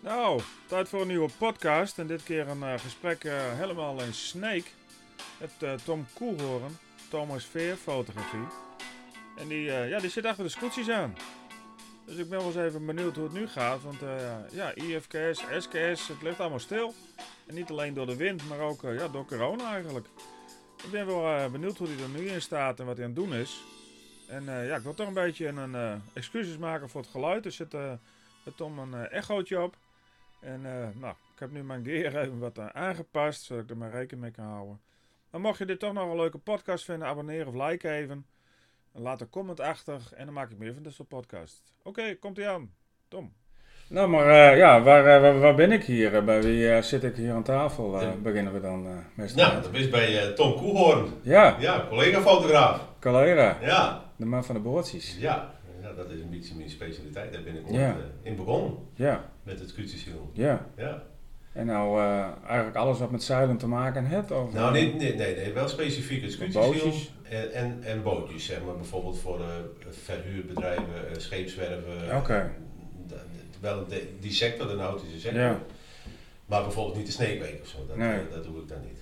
Nou, tijd voor een nieuwe podcast. En dit keer een eh, gesprek eh, helemaal in Snake. Met eh, Tom Koelhoorn, Thomas Veer Fotografie. En die, ja, die zit achter de scootjes aan. Dus ik ben wel eens even benieuwd hoe het nu gaat. Want ja, IFKS, SKS, het ligt allemaal stil. En niet alleen door de wind, maar ook ja, door corona eigenlijk. Ik ben wel benieuwd hoe hij er nu in staat en wat hij aan het doen is. En ja, ik wil toch een beetje een excuses maken voor het geluid. Er zit Tom een echootje op. En eh, nou, ik heb nu mijn gear even wat eh, aangepast, zodat ik er maar rekening mee kan houden. Maar mocht je dit toch nog een leuke podcast vinden, abonneer of like even. En laat een comment achter en dan maak ik meer van dit soort podcast. Oké, komt ie aan. Tom. Nou, maar eh, ja, waar, waar, waar ben ik hier? Bij wie zit ik hier aan tafel? eh, Ja. Beginnen we dan eh meestal. Nou, dat is bij eh, Tom Koehoorn. Ja, Ja, collega-fotograaf. Calera, Ja. de man van de boordjes. ja, ja, dat is een beetje mijn specialiteit. Daar ben ik ooit in begonnen Ja, met het scootjesiel. ja. Ja. En nou eh, eigenlijk alles wat met zeilen te maken heeft? Of, Nou, nee, nee, nee, nee, wel specifiek het Bootjes? scootjesiel en, en, en bootjes, zeg maar. Bijvoorbeeld voor eh, verhuurbedrijven, eh, scheepswerven. Wel de- die sector, de nautische sector. Ja. Maar bijvoorbeeld niet de sneekweek of zo. Dat, Nee. dat doe ik dan niet.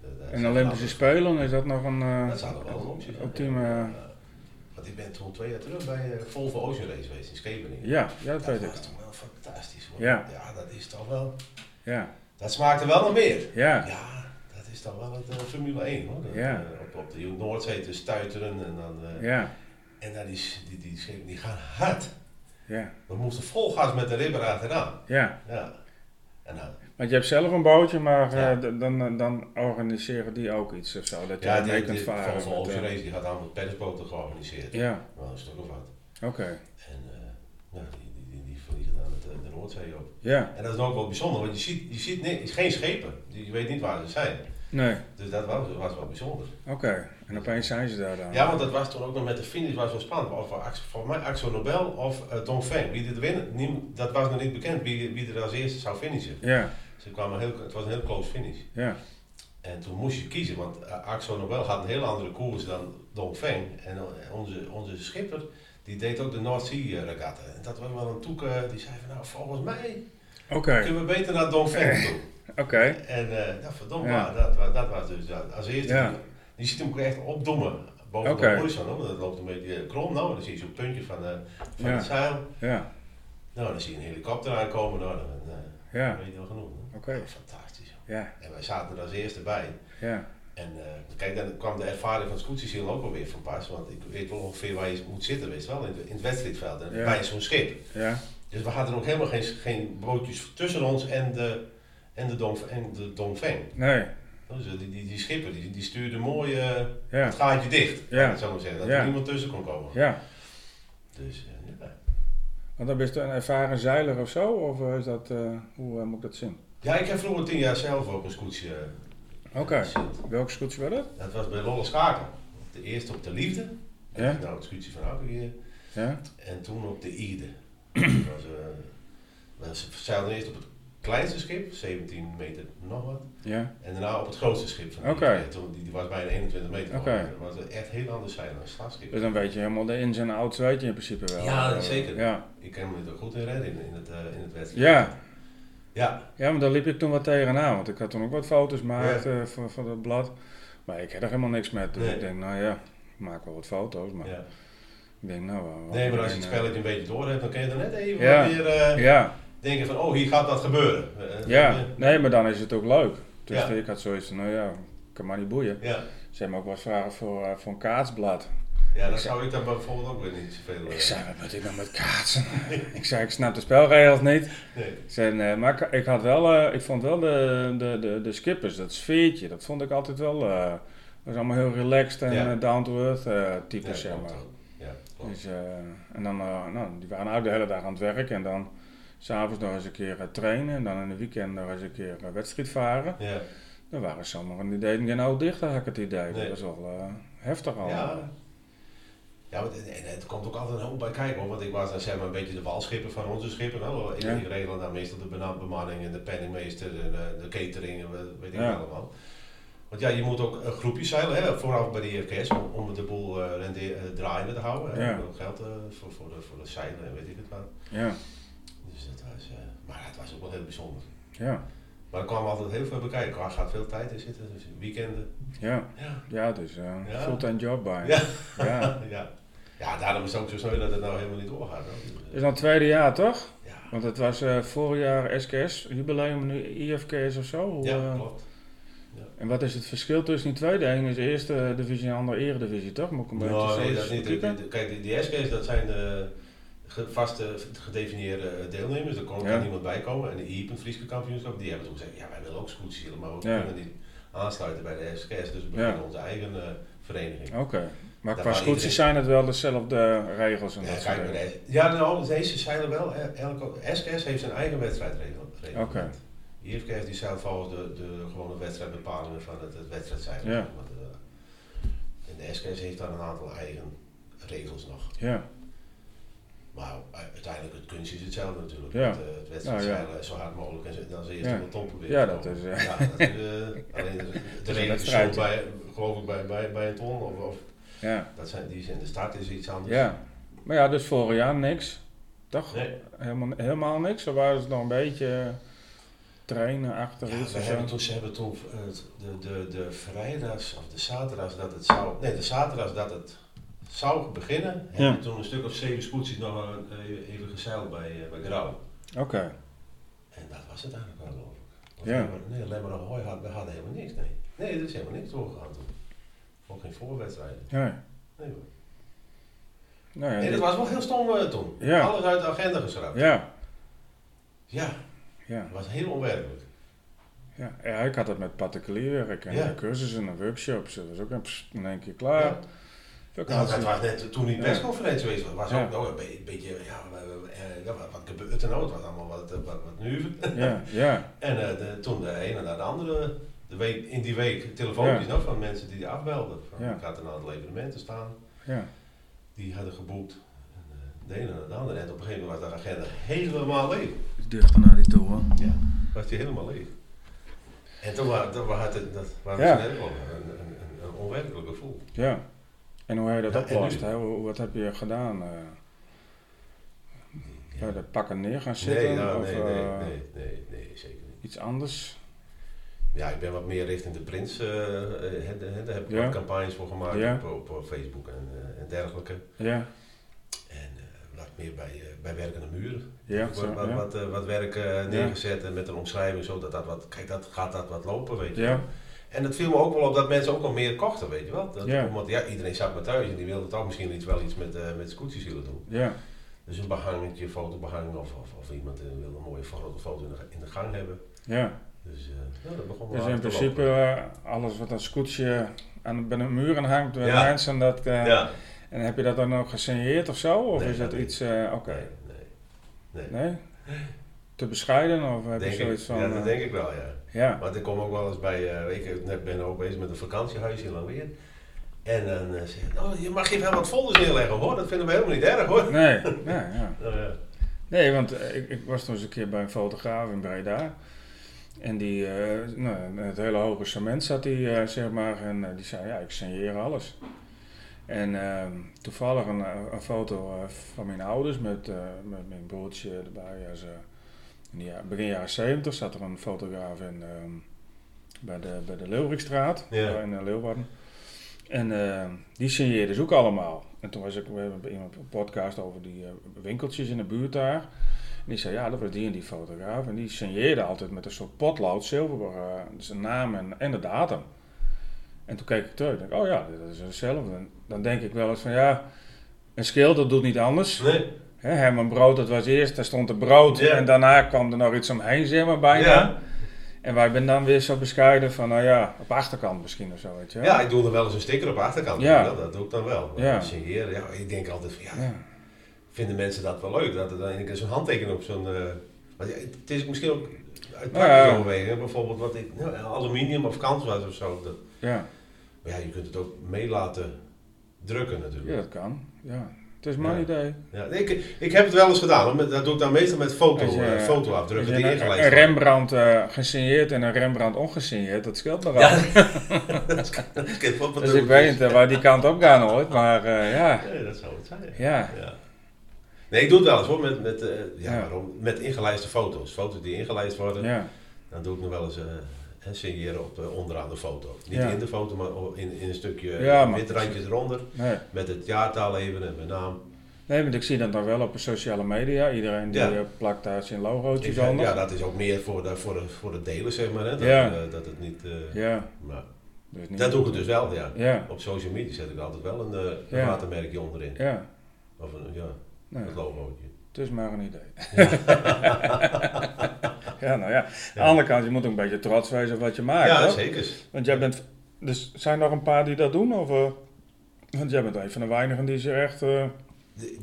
Dat- dat En Olympische Spelen, is dat nog een Dat zou nog wel een optie zijn. ultieme... Ja. Ik ben toen twee jaar terug bij eh, Volvo Ocean Race geweest in Scheveningen. Ja, ja, dat weet ik. was toch wel fantastisch hoor. Ja. ja, dat is toch wel. Ja, Dat smaakte wel nog meer. ja, Ja, dat is toch wel het eh, Formule 1 hoor. Dat, Ja. eh, op, op de Noordzee te stuiteren en dan. ja, En dan die, die, die schepen die gaan hard. ja, We moesten vol gas met de ribber achteraan. ja. Ja. En dan, Want je hebt zelf een bootje, maar eh, Ja. d- dan, dan organiseren die ook iets of zo, dat je ja, er mee die, kunt die varen. Met, Ocean eh, Race die gaat allemaal perdersboten georganiseerd. Ja, Wel een stuk of wat. oké. En eh, nou, die, die, die, die vliegen dan het, eh, de Noordzee op. Ja, En dat is ook wel bijzonder, want je ziet, je ziet niks, geen schepen. Je weet niet waar ze zijn. nee, Dus dat was, was wel bijzonder. oké. En opeens zijn ze daar dan. Ja, want dat was toen ook nog met de finish was wel spannend. Of eh, volgens mij Axel Nobel of uh, Dongfeng. Wie er winnen, dat was nog niet bekend wie, wie er als eerste zou finishen. Ja, Ze kwamen heel, het was een heel close finish. ja, En toen moest je kiezen, want uh, Axel Nobel had een heel andere koers dan Dongfeng. En uh, onze, onze schipper, die deed ook de North Sea eh, regatta. En dat was wel een toek, eh, die zei van nou volgens mij kunnen we beter naar Dongfeng toe. oké. En eh nou, verdomme, Ja. dat, dat was dus dat, als eerste. Ja. Die, die ziet hem ook echt opdommen boven de horizon. Dat loopt een beetje krom nou. Dan zie je zo'n puntje van, eh van Ja. het zeil. Ja, Nou, dan zie je een helikopter aankomen. Nou, dan eh, ja, weet je wel genoeg. Fantastisch. Ja, En wij zaten er als eerste bij. ja, En eh, kijk, dan kwam de ervaring van scootjesielen ook alweer van pas. Want ik weet wel ongeveer waar je moet zitten, weet je wel, in, de- in het wedstrijdveld. En Ja. bij zo'n schip. ja, Dus we hadden ook helemaal geen, geen bootjes tussen ons en de, en de, Dong, en de Dongfeng. nee, Dus eh, die, die, die schipper die, die stuurde mooi eh, ja, het gaatje dicht, Ja. zou maar zeggen. Dat er niemand tussen kon komen. ja. Dus ja. Want dan ben je een ervaren zeiler of zo? Of is dat, hoe moet ik dat zien? Ja, ik heb vroeger tien jaar zelf ook een scootje. eh, Oké, gezien. welke scootje was dat? Dat was bij Lolle Schaken. De eerste op de Liefde. Ja. Nou, het scootje van Auken hier. Ja, En toen op de Ide. was, eh, we zeilden eerst op het kleinste schip, 17 meter nog wat. ja, En daarna op het grootste schip van. Toen, die, die was bijna 21 meter. Oké. Dat was echt heel anders zeilen dan een slagschip. dus dan weet je helemaal de ins en outs weet je in principe wel. Ja, zeker. Ja, Ik kan me er goed in redden in, in het, eh, in het wedstrijd. ja, Ja, Ja, maar daar liep ik toen wat tegenaan, want ik had toen ook wat foto's gemaakt Ja. eh, voor, voor het blad. Maar ik heb er helemaal niks met. Dus Nee. ik denk, nou ja, ik maak wel wat foto's, maar ja. ik denk, nou... wat- Nee, maar als je het en, spelletje een beetje door hebt, dan kun je er net even Ja. weer eh, Ja, denken van, oh, hier gaat wat gebeuren. Eh, ja, eh, nee, maar dan is het ook leuk. Dus ik had zoiets van, nou ja, kan maar niet boeien. ja. Ze hebben ook wat vragen voor, eh, voor een kaatsblad. Ja, dan zou ik dan bijvoorbeeld ook weer niet zoveel... eh, Ik zei, wat moet ik nou met kaatsen? ik zei, ik snap de spelregels niet. nee. Ik zei, nee, maar ik, had wel, eh, ik vond wel de, de, de, de skippers, dat sfeertje, dat vond ik altijd wel, eh was allemaal heel relaxed en Ja. eh, down to earth eh types, Ja, zeg maar. Ja. Dus, eh, en dan, eh, nou, die waren ook de hele dag aan het werk en dan s'avonds nog eens een keer eh, trainen en dan in de weekend nog eens een keer uh, wedstrijd varen. Ja. Dan waren sommigen die deden geen oud dicht, had ik het idee. Nee. Dat was wel eh, heftig al. Ja. Maar het, en het komt ook altijd een hoop bij kijken hoor. Want ik was dan zeg maar een beetje de walschipper van onze schippen. Nou, ik, Ja. ik regel dan meestal de bemanning en de penningmeester en eh, de catering en weet ik Ja. allemaal. Want ja, je moet ook een groepje zeilen, hè, vooraf bij de IFKS, om, om de boel eh, rende- eh, draaiende te houden. Hè. Ja. Ook geld eh, voor, voor, de, voor de zeilen en weet ik het wat. Ja. Dus dat was, eh, maar het was ook wel heel bijzonder. Ja, Maar er kwam altijd heel veel bij kijken. Er gaat veel tijd in zitten, dus weekenden. ja, Ja. ja, dus eh Ja. fulltime job bij. Ja. ja. ja. Ja, daarom is het ook zo dat het nou helemaal niet doorgaat. hoor. Het is dan het tweede jaar, toch? Ja, Want het was eh vorig jaar SKS, jubileum, nu IFKS of zo. Hoe, ja eh, klopt. en wat is het verschil tussen die twee? De ene is de eerste divisie en de andere eredivisie, toch? Moet ik een beetje Nou, zo nee, dat is niet. bekijken? Kijk, die, die SK's, dat zijn de vaste, gedefinieerde deelnemers. Er kon Ja. niemand bij komen. En de IEP, het Friese kampioenschap, die hebben toen gezegd, ja, wij willen ook scootsen, maar we Ja. kunnen niet aansluiten bij de SK's. Dus we beginnen onze eigen eh, vereniging. Oké. Maar Daar qua scootjes zijn het wel dezelfde regels en Ja, dat soort dingen. ja nou, deze zeilen wel. hè, Elke, SKS heeft zijn eigen wedstrijdregel. Oké. IFKS die zeilt volgens de, de gewone wedstrijdbepalingen van het, het wedstrijdzeilen. Ja. De- en de SKS heeft daar een aantal eigen regels nog. Ja, Maar uiteindelijk, het kunstje is hetzelfde natuurlijk. Ja. Het, eh, het wedstrijdzeilen Nou, zo hard mogelijk en dan zie je Ja. het top proberen. Ja, te dat is, eh, Ja, dat is, eh, alleen de, reden wedstrijd, bij, geloof ik, bij, bij, bij een ton. Of, of, ja, dat zijn, die in de start is iets anders. ja. Maar ja, dus vorig jaar niks. Toch? Nee. Helemaal, helemaal niks? Of waren ze nog een beetje trainen achter Ja, iets we hebben toen, ze hebben toen eh, de, de, de vrijdags of de zaterdags dat het zou, nee de zaterdags dat het zou beginnen, hebben we toen een stuk of zeven scootjes nog eh, even gezeild bij, eh, bij Grauw. Oké, En dat was het eigenlijk wel geloof ik. Ja. nee, alleen maar een hooi had, we hadden helemaal niks, nee. Nee, er is helemaal niks doorgegaan toen. Ook geen voorwedstrijden. ja. Nee, hoor. Nou ja, nee dat was wel heel stom eh, toen. Ja. Alles uit de agenda geschrapt. ja, Ja, ja, dat was heel onwerkelijk. ja. Ja, ik had het met particulier werk en Ja. cursussen en workshops. Dat was ook in één keer klaar. Nou, dat was net toen die persconferentie geweest was, was ook nog een be- beetje, ja, eh, ja, wat, gebeurt er nou? Het was allemaal wat, wat, wat nu. Ja, ja, En eh, de, toen de ene naar de andere, de week, in die week telefoontjes Ja. nog van mensen die die afbelden. Van, Ja. Ik had een aantal evenementen staan, ja. die hadden geboekt. En, eh, de ene naar de andere. En op een gegeven moment was de agenda helemaal leeg. Dichter naar die toren. Ja. Was die helemaal leeg. En toen was, toen was het, dat was Ja. een, een, een, een onwerkelijk gevoel. Ja. En hoe heb je dat Ja, opgelost? Hoe- Wat heb je gedaan? eh bij de pakken neer gaan zitten? Nee, nou, of nee, nee, eh, nee, nee, nee, zeker niet. iets anders? Ja, ik ben wat meer richting de Prins. eh, eh, daar heb ik Ja. wat campagnes voor gemaakt Ja. op, op, Facebook en, en dergelijke. Ja, En eh, wat meer bij, bij werkende muren. ja, wat, zo, wat, ja. wat, wat werk neergezet en met een omschrijving, zodat dat wat, kijk, dat gaat dat wat lopen, weet je. Ja. En het viel me ook wel op dat mensen ook wel meer kochten, weet je wel. Dat. Want ja, iedereen zat maar thuis en die wilde toch misschien iets, wel iets met, eh met scootjes willen doen. Ja, Dus een behangetje, fotobehang of, of, of iemand eh, wilde een mooie foto, foto in, de, in de gang hebben. ja. Dus eh, ja, dat begon wel Dus in principe alles wat een scootje aan, bij de muren hangt, bij Ja. mensen, dat, Ja. en heb je dat dan ook gesigneerd of zo? Of Nee, is dat iets, oké, Nee, nee. nee. nee? Te bescheiden of heb Denk je ik, zoiets van... ja, dat denk ik wel, ja. Ja, Want ik kom ook wel eens bij, eh, ik net ben ook bezig met een vakantiehuis in Langweer. En dan eh, zeg ik, oh, je mag even wat folders neerleggen hoor, dat vinden we helemaal niet erg hoor. nee, ja, ja. Nou ja. Nee, want eh, ik, ik was toen eens een keer bij een fotograaf in Breda. En die, nou, het hele hoge cement zat die, eh, zeg maar, en die zei, ja, ik signeer alles. En ehm, toevallig een, een foto van mijn ouders met, met mijn broertje erbij. Ja, ze, ja- begin jaren 70 zat er een fotograaf in, ehm, bij, de, bij de Ja. in eh, Leeuwarden. En ehm, die signeerden ze ook allemaal. En toen was ik, we hebben iemand een podcast over die eh, winkeltjes in de buurt daar. En die zei, ja, dat was die en die fotograaf. En die signeerde altijd met een soort potlood, zilver, eh, zijn naam en, en de datum. En toen keek ik terug en dacht, oh ja, dat is hetzelfde. En dan denk ik wel eens van, ja, een schilder doet niet anders. Nee. Hè, Herman Brood, dat was eerst, daar stond er brood. En daarna kwam er nog iets omheen, zeg maar, bijna. En wij zijn dan weer zo bescheiden van, nou ja, op achterkant misschien of zo, weet je ja, ik doe er wel eens een sticker op achterkant. Ja. Ja. Dat doe ik dan wel. Ja. signeren, ja, ik denk altijd van ja, Ja. vinden mensen dat wel leuk? Dat er dan een zo'n handtekening op zo'n... eh maar het is misschien ook uit praktische overwegingen. Bijvoorbeeld wat ik, nou, aluminium of kanswas of zo. Dat, Ja. maar ja, je kunt het ook mee laten drukken natuurlijk. ja, dat kan. Ja. Het is mijn Ja. idee. Ja, ik, ik heb het wel eens gedaan, hoor. Dat doe ik dan meestal met foto, je, eh, fotoafdrukken die een, ingelijst een. Rembrandt eh, gesigneerd en een Rembrandt ongesigneerd, dat scheelt nogal. Ja, dat dus ik weet is. niet eh, waar die kant op gaan ooit, maar eh, ja. Nee, dat zou het zijn. Ja. Ja. Nee, ik doe het wel eens hoor, met, met, eh, ja, Ja. waarom? met ingelijste foto's. Foto's die ingelijst worden, Ja, dan doe ik nog wel eens eh, hè, signeren op eh, onderaan de foto. Niet Ja. in de foto, maar in, in een stukje Ja, wit randje eronder. nee. Met het jaartal even en mijn naam. Nee, want ik zie dat dan wel op de sociale media. Iedereen die Ja. eh, plakt daar zijn logootjes onder. ja, dat is ook meer voor de, voor de, voor de delen, zeg maar. Hè? Dat, Ja. eh, dat het niet... Ja, maar, dus niet dat doe ik dus wel, ja. Ja, Op social media zet ik altijd wel een, watermerkje onderin. ja. Of een, ja, Nee, het logootje. het is maar een idee. ja, nou ja. Aan de andere kant, je moet ook een beetje trots wezen op wat je maakt. Ja, hoor. zeker. Want jij bent. Dus zijn er nog een paar die dat doen? Of, eh, want jij bent een van de weinigen die zich echt eh,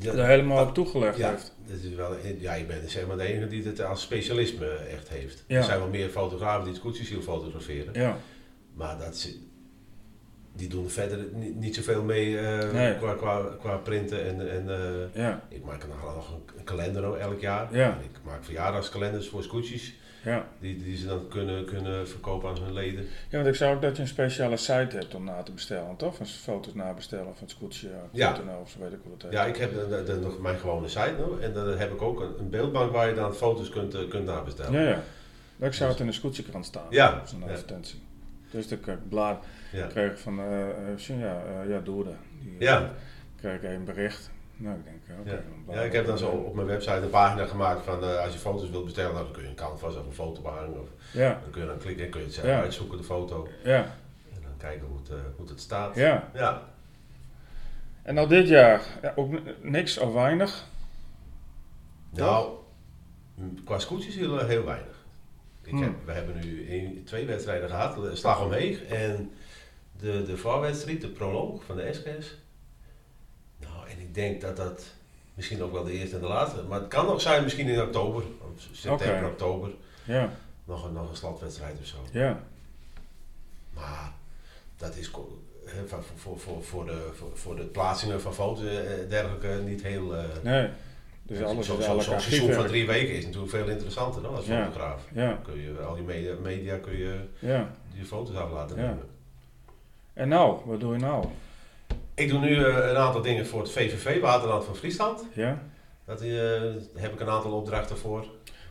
er helemaal op toegelegd Ja, heeft. dat is wel, ja, je bent zeg maar de enige die het als specialisme echt heeft. Ja. Er zijn wel meer fotografen die het scootjesiel fotograferen. Ja, Maar dat die doen er verder niet, niet zoveel mee eh, Nee. qua, qua, qua printen. En, en, eh, ja, ik maak nog, nog een, een kalender elk jaar. Ja. En Ik maak verjaardagskalenders voor scootjes. ja. Die, die ze dan kunnen, kunnen verkopen aan hun leden. Ja, want ik zag ook dat je een speciale site hebt om na te bestellen, toch? Van foto's nabestellen van scootje.nl Ja. of zo weet ik hoe het heet. Ja, ik heb de, nog mijn gewone site nog. En dan heb ik ook een, een beeldbank waar je dan foto's kunt, eh, kunt nabestellen. Ja, ja. Ik zou het in de scootjekrant staan. Ja, Zo'n ja. advertentie. Dus ik eh, blad Ja. kreeg ik van, eh eh, ja, eh, ja, doe dat. Die, eh, Ja. kreeg ik een bericht. Nou, ik denk, eh. Ja. Ja, ik heb dan zo op mijn website een pagina gemaakt van eh, als je foto's wilt bestellen, nou, dan kun je een canvas of een foto behangen. Of, Ja, dan kun je dan klikken en kun je het zelf Ja. uitzoeken, de foto. ja, En dan kijken hoe het, eh, hoe het staat. ja. Ja. En nou dit jaar, ja, ook niks of weinig. Nou, qua scootjes heel, eh, heel weinig. Ik Hmm. heb, we hebben nu één- twee wedstrijden gehad, Slag omheeg en de, de voorwedstrijd, de proloog van de SKS. Nou, en ik denk dat dat misschien ook wel de eerste en de laatste, maar het kan nog zijn misschien in oktober, september, oktober, Ja, nog een, nog een slotwedstrijd of zo. ja, Maar dat is voor, voor, voor, voor, de, voor, voor de plaatsingen van foto's en dergelijke niet heel... eh, nee. Dus alles zo- zo- Zo'n seizoen van drie weken is natuurlijk veel interessanter dan als fotograaf. Ja, Kun je al die media, media kun je ja. je foto's af laten Ja. nemen. En nou, wat doe je nou? Ik doe nu eh, een aantal dingen voor het VVV, Waterland van Friesland. Ja? Dat, eh, daar heb ik een aantal opdrachten voor.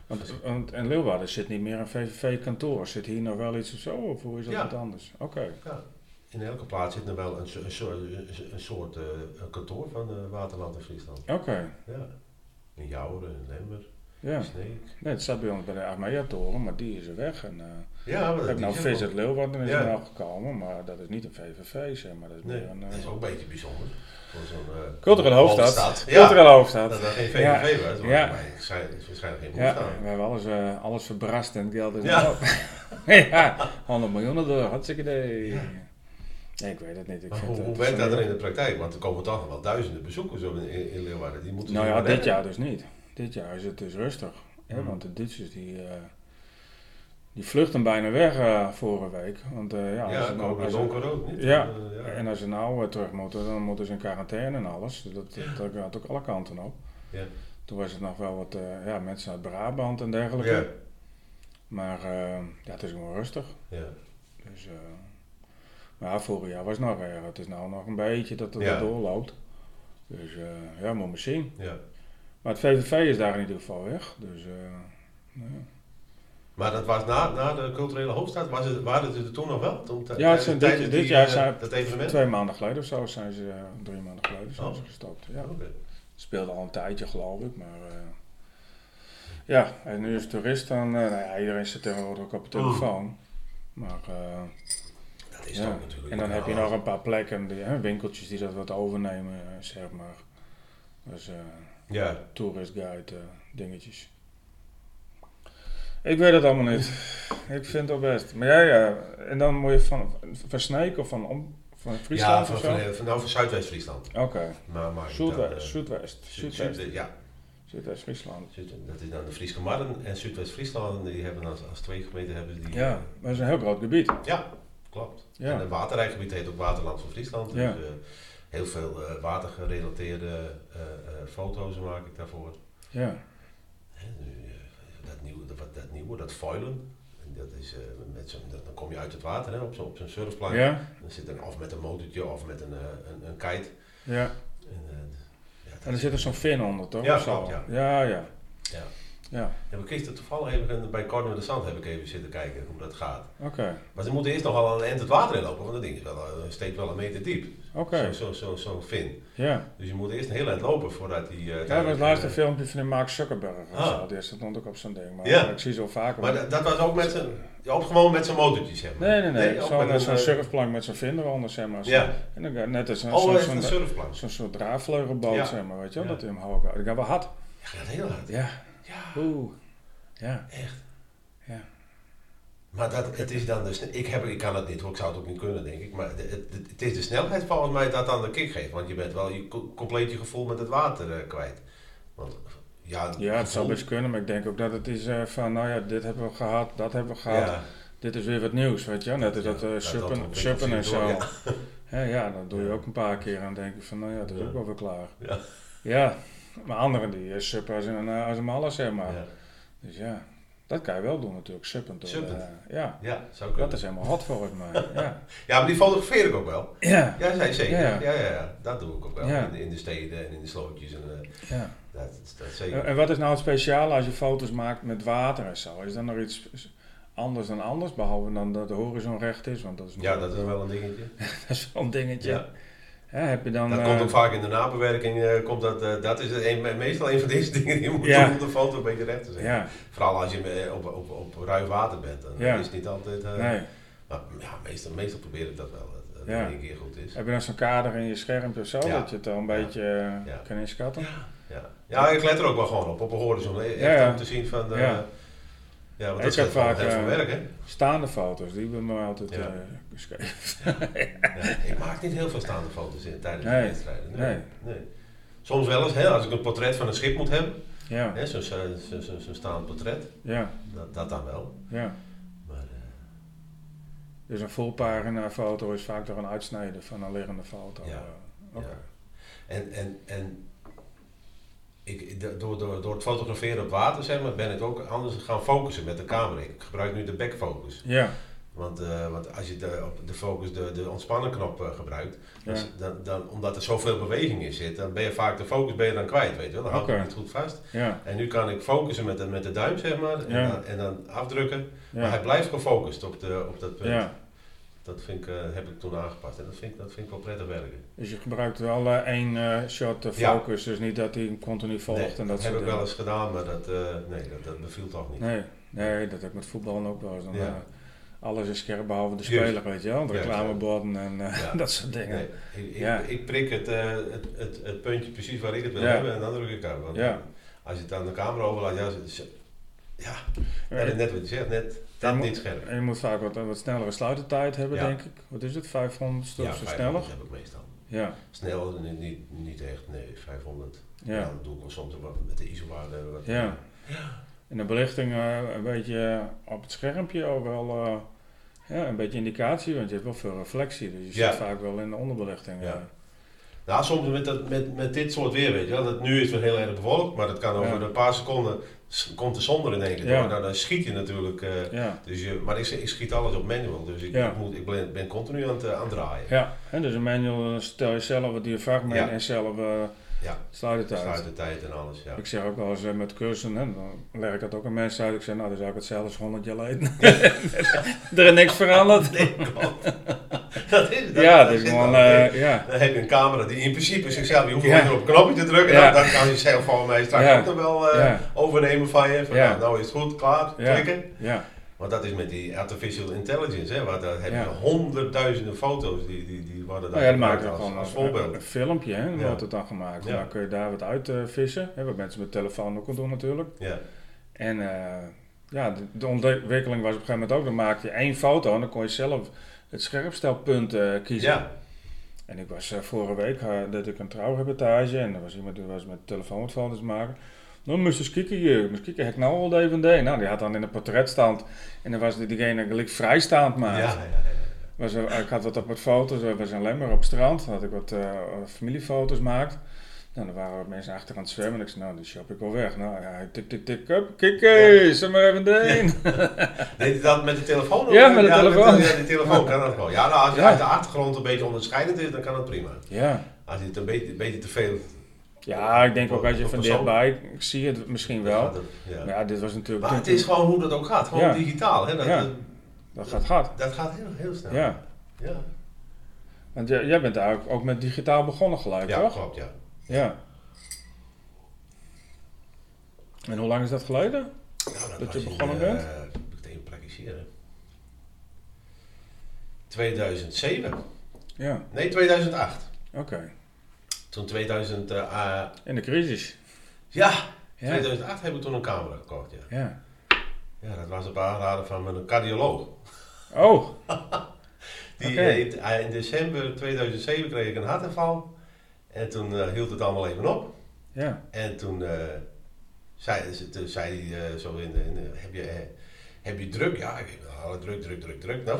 Want, want in Leeuwarden zit niet meer een VVV-kantoor. Zit hier nog wel iets of zo? Of hoe is dat Ja. wat anders? Oké. In elke plaats zit er wel een, een, soort- een soort eh, kantoor van Waterland en Friesland. Oké. Ja. In Jouweren, in Lemmer, Ja. Sneek. Nee, het staat bij ons bij de Armea-toren, maar die is er weg. En, eh, Ja, maar heb nou Visit Leeuwarden is Ja. er nou gekomen, maar dat is niet een VVV, zeg maar. Dat is Nee, meer een dat is eh, ook een beetje bijzonder. Voor zo'n eh, culturele hoofdstad. Ja, Culturele hoofdstad. dat dat geen VVV Ja. was, maar Ja. is waarschijnlijk geen Ja, we hebben alles, alles verbrast en geld is Ja. op. ja, 100 miljoen door, hartstikke idee. Nee, ik weet het niet. Ik Maar vind hoe, werkt dat er in de praktijk? Want er komen toch nog wel duizenden bezoekers in, in, Leeuwarden. Die moeten Nou ja, dit jaar dus niet. Dit jaar is het dus rustig. Hè, Hmm. Want de Duitsers die, eh, die vluchten bijna weg eh, vorige week. Want eh, ja, Ja, als ze ze- donker ook niet. Ja. Ja. En als ze nou terug moeten, dan moeten ze in quarantaine en alles. Dus dat, dat, gaat ook alle kanten op. Ja. Toen was het nog wel wat ja, mensen uit Brabant en dergelijke. Ja. Maar ja, het is gewoon rustig. Ja. Dus, maar vorig jaar was het nog erg. Het is nou nog een beetje dat het Ja. doorloopt. Dus ja, moet maar zien. Ja. Maar het VVV is daar in ieder geval weg. Dus eh, nou ja. Maar dat was na, na de culturele hoofdstad, was het, waren ze er toen nog wel? Toen, Ja, het zijn dit- dit die, jaar eh, zijn- dat evenement? twee maanden geleden of zo zijn ze, eh, drie maanden geleden zijn Oh. ze gestopt. Ja. Speelde al een tijdje geloof ik, maar ja, en nu is toerist dan, nou ja, iedereen zit tegenwoordig ook op de Oh. telefoon. Maar Dat is ja. toch natuurlijk. En dan heb je nog een paar plekken, die, winkeltjes die dat wat overnemen, zeg maar. Dus Ja, tourist guide eh, dingetjes. Ik weet het allemaal niet. Ik vind het wel best. Maar jij, ja, en dan moet je van, van Sneek of van, om, van ja Friesland van, zo? van, van, nou, van Zuidwest-Friesland. Oké. Maar, maar dan, eh, Zuidwest, Zuidwest, Zuid- Zuidwest, Zuid- ja, Zuidwest-Friesland. Zuid- dat is dan de Friese Marren en Zuidwest-Friesland. Die hebben als, als twee gemeenten hebben die. Ja, maar dat is een heel groot gebied. Ja, klopt. Ja. En het waterrijkgebied heet ook Waterland van Friesland. Dus Ja. Heel veel eh, watergerelateerde eh, eh, foto's maak ik daarvoor. Ja, dat, nieuwe, dat, dat nieuwe, dat foilen. En Dat is, eh, met dan kom je uit het water hè, op zo'n op zo'n surfplank. ja, Dan zit er of met een motortje of met een, een, een kite. ja. En, ja, En er zit er zo'n fin onder, toch? Ja, zo? Ja, ja. Ja. Ja, Ja, we gisteren toevallig even bij met de Zand heb ik even zitten kijken hoe dat gaat. oké. Maar ze moeten eerst nog wel een eind het water in lopen, want dat ding is wel, eh, steekt wel een meter diep. Oké, Zo'n zo, zo, zo'n fin. ja. Dus je moet eerst een heel eind lopen voordat die... eh, Ja, een eh, filmpje van Mark Zuckerberg. Ah. zo. Die stond ook op zo'n ding. Maar Ja. ik zie zo vaker. Maar dat, dat was ook met zijn... Ook gewoon met zijn motortje, zeg maar. Nee, nee, nee. ook Zo'n met een, zo'n surfplank met zo'n vinger onder, zeg maar. Zo- Ja. En dan net als zo'n Oh, zo'n zo'n een zo'n soort draadvleugelboot, Ja. zeg maar. Weet je wel, dat hij hem hoog. Ik ga wel hard. Ja, gaat heel hard. Ja. Ja, Oeh. Ja. echt. Ja. Maar dat, het is dan sne- ik, heb, ik kan het niet hoor, ik zou het ook niet kunnen denk ik. Maar het, het, het is de snelheid volgens mij dat dan de kick geeft. Want je bent wel je, co- compleet je gevoel met het water eh, kwijt. Want ja, Ja, het zou best kunnen, maar ik denk ook dat het is eh, van, nou ja, dit hebben we gehad, dat hebben we gehad. Ja, Dit is weer wat nieuws, weet je wel. Net als dat uh, dat suppen, suppen en zo. door, Ja. dan doe je ook een paar keer en denk je van, nou ja, dat is ook wel weer klaar. Ja. Maar anderen die eh, suppen als een, eh, als een malle, zeg maar. Ja. Dus ja, dat kan je wel doen natuurlijk, suppen. door de- ja, ja, zou kunnen. dat is helemaal hot volgens mij. Ja, Ja, maar die fotografeer ik ook wel. ja, Ja, zei zeker. Ja. Ja, ja, ja, dat doe ik ook wel. In, de- in de steden en in de slootjes. En, eh, ja. dat, dat zeker. En en wat is nou het speciale als je foto's maakt met water en zo? Is dat nog iets anders dan anders, behalve dan dat de horizon recht is? Want dat is, ja, dat is wel een dingetje. dat is wel een dingetje. Ja. Heb je dan... Dat eh, komt ook vaak in de nabewerking. eh, komt dat, eh, dat is een, meestal een van deze dingen die je moet Ja. doen om de foto een beetje recht te zetten. Ja, Vooral als je op, op, op ruim water bent. Dan Ja. is het niet altijd... nee. Maar ja, meestal, meestal probeer ik dat wel. Dat het één keer goed is. Heb je dan zo'n kader in je schermpje of zo, dat je het al een beetje Ja. kan inschatten? Ja. ja, ik let er ook wel gewoon op. Op een horizon. Echt om te zien van... eh, Ja. ja. want Ik dat heb vaak werk, hè? Staande foto's, die hebben me altijd geschreven. Ja, ik maak niet heel veel staande foto's in, tijdens Nee. de wedstrijden. Nee. nee. Soms wel eens, hè, als ik een portret van een schip moet hebben, Ja, hè, zo'n zo, zo, zo, zo'n staand portret, ja, dat, dat dan wel. ja. Maar, eh, Dus een volpagina foto is vaak door een uitsnijden van een liggende foto. Ja. eh. Ja. en, en, en ik, door, door, door het fotograferen op water zeg maar, ben ik ook anders gaan focussen met de camera. Ik gebruik nu de backfocus. Ja, Want, eh, want als je de, op de focus de, de ontspannen knop eh, gebruikt, ja. dus dan, dan, omdat er zoveel beweging in zit, dan ben je vaak de focus ben je dan kwijt, weet je wel. Dan houdt Oké. het niet goed vast. ja, En nu kan ik focussen met de, met de duim, zeg maar, en, Ja. dan, en dan afdrukken. Maar hij blijft gefocust op, de, op dat punt. ja. Dat vind ik, eh, heb ik toen aangepast en dat vind ik, dat vind ik wel prettig werken. Dus je gebruikt wel één shot focus, dus niet dat hij hem continu volgt Nee, en dat, dat heb ik wel eens gedaan, maar dat, nee, dat, dat beviel toch niet. Nee, nee, dat heb ik met voetballen ook wel eens. Dan, Ja. Alles is scherp behalve de Juist. speler, weet je wel. Reclameborden en eh, Ja. dat soort dingen. Nee, ik, ik, Ja. ik prik het, eh, het, het, het puntje precies waar ik het wil Ja. hebben en dan druk ik uit. Want Ja. als je het aan de camera overlaat, ja, ja, Ja, net, net wat je zegt, net dat niet scherp. En je moet vaak wat, wat snellere sluitertijd hebben, denk ik. Wat is het, 500 of Ja, zo 500 sneller? heb ik meestal. Ja, Snel, niet, niet, niet echt, nee, 500. ja. Dan doe ik wel soms wat met de ISO-waarde. Ja. En de belichting een beetje op het schermpje ook wel ja, een beetje indicatie, want je hebt wel veel reflectie. Dus je Ja. zit vaak wel in de onderbelichting. Ja. eh. Nou, soms met, dat, met, met dit soort weer, weet je wel. Dat, nu is het heel erg bewolkt, maar dat kan over Ja. een paar seconden, komt de zon er in één keer Ja. door. Nou, dan schiet je natuurlijk. eh, ja. dus je, maar ik, ik schiet alles op manual, dus ik, moet, ik ben, ben continu aan het, eh, aan het draaien. Ja, en dus een manual dan stel je zelf het diafragma in en zelf uh, Ja. sluitertijd. Sluitertijd en alles, ja. Ik zeg ook wel eens eh, met cursussen, hè, dan leg ik dat ook aan mensen uit. Ik zeg, nou, dan zou ik hetzelfde als 100 jaar geleden. er is niks veranderd. Nee, klopt. dat is dat, ja, dat dat is gewoon, wel. eh, ja. Dan heb je een camera die in principe zichzelf, je hoeft Ja. op een knopje te drukken, Ja. dan, dan kan je zelf van mij straks ook nog wel eh, overnemen van je. Van, nou, nou is het goed, klaar, klikken. Ja, Want dat is met die artificial intelligence, hè, waar daar heb je Ja. honderdduizenden foto's die, die, die worden daar nou ja, maak je als, als een, voorbeeld. een filmpje, hè, wordt het dan gemaakt. Dan kun je daar wat uit eh, vissen, hè, wat mensen met telefoon ook al doen natuurlijk. Ja. En eh, ja, de, de ontwikkeling was op een gegeven moment ook, dan maakte je één foto en dan kon je zelf het scherpstelpunt eh, kiezen. ja, En ik was eh, vorige week, uh, dat ik een trouwreportage en er was iemand die was met telefoon wat foto's maken. Nou, moest hier, moest heb ik nou al DVD? Nou, die had dan in een portretstand en dan was die diegene gelijk vrijstaand ja, maakte. ja, ja, Was, ik had wat op wat foto's, we zijn alleen maar op het strand, had ik wat eh, familiefoto's gemaakt. Nou, er waren mensen achter aan het zwemmen en ik zei, nou, die shop ik wel weg. Nou, ja, tik, tik, tik, up, ja. maar even heen. Deed je dat met de telefoon? Ja, met de telefoon. ja, de telefoon kan dat gewoon. Ja, nou, als je Ja. uit de achtergrond een beetje onderscheidend is, dan kan dat prima. Ja, Als je het een beetje, een beetje te veel Ja, ik denk ook als je van dichtbij, ik zie het misschien wel. het, ja. Maar ja, dit was natuurlijk... Maar het is gewoon hoe dat ook gaat, gewoon Ja. digitaal. Hè? Dat, Ja. dat, Dat gaat hard. dat gaat heel, heel snel. Ja. ja. Want jij, jij bent daar ook, ook met digitaal begonnen gelijk, Ja, toch? klopt, ja. Ja. En hoe lang is dat geleden? Nou, Dat je begonnen eh, bent? Ik het even praktiseren. 2007. Ja, Nee, 2008. oké. Toen 2000, eh, In de crisis. ja, Ja. 2008 heb ik toen een camera gekocht, ja. ja. Ja, dat was op aanraden van mijn cardioloog. Oh, Die in december 2007 kreeg ik een hartaanval. En toen eh, hield het allemaal even op. ja. En toen eh, zei, ze- toen zei hij zo in de, in heb, je, heb je druk? Ja, ik heb druk, druk, druk, druk. Nou.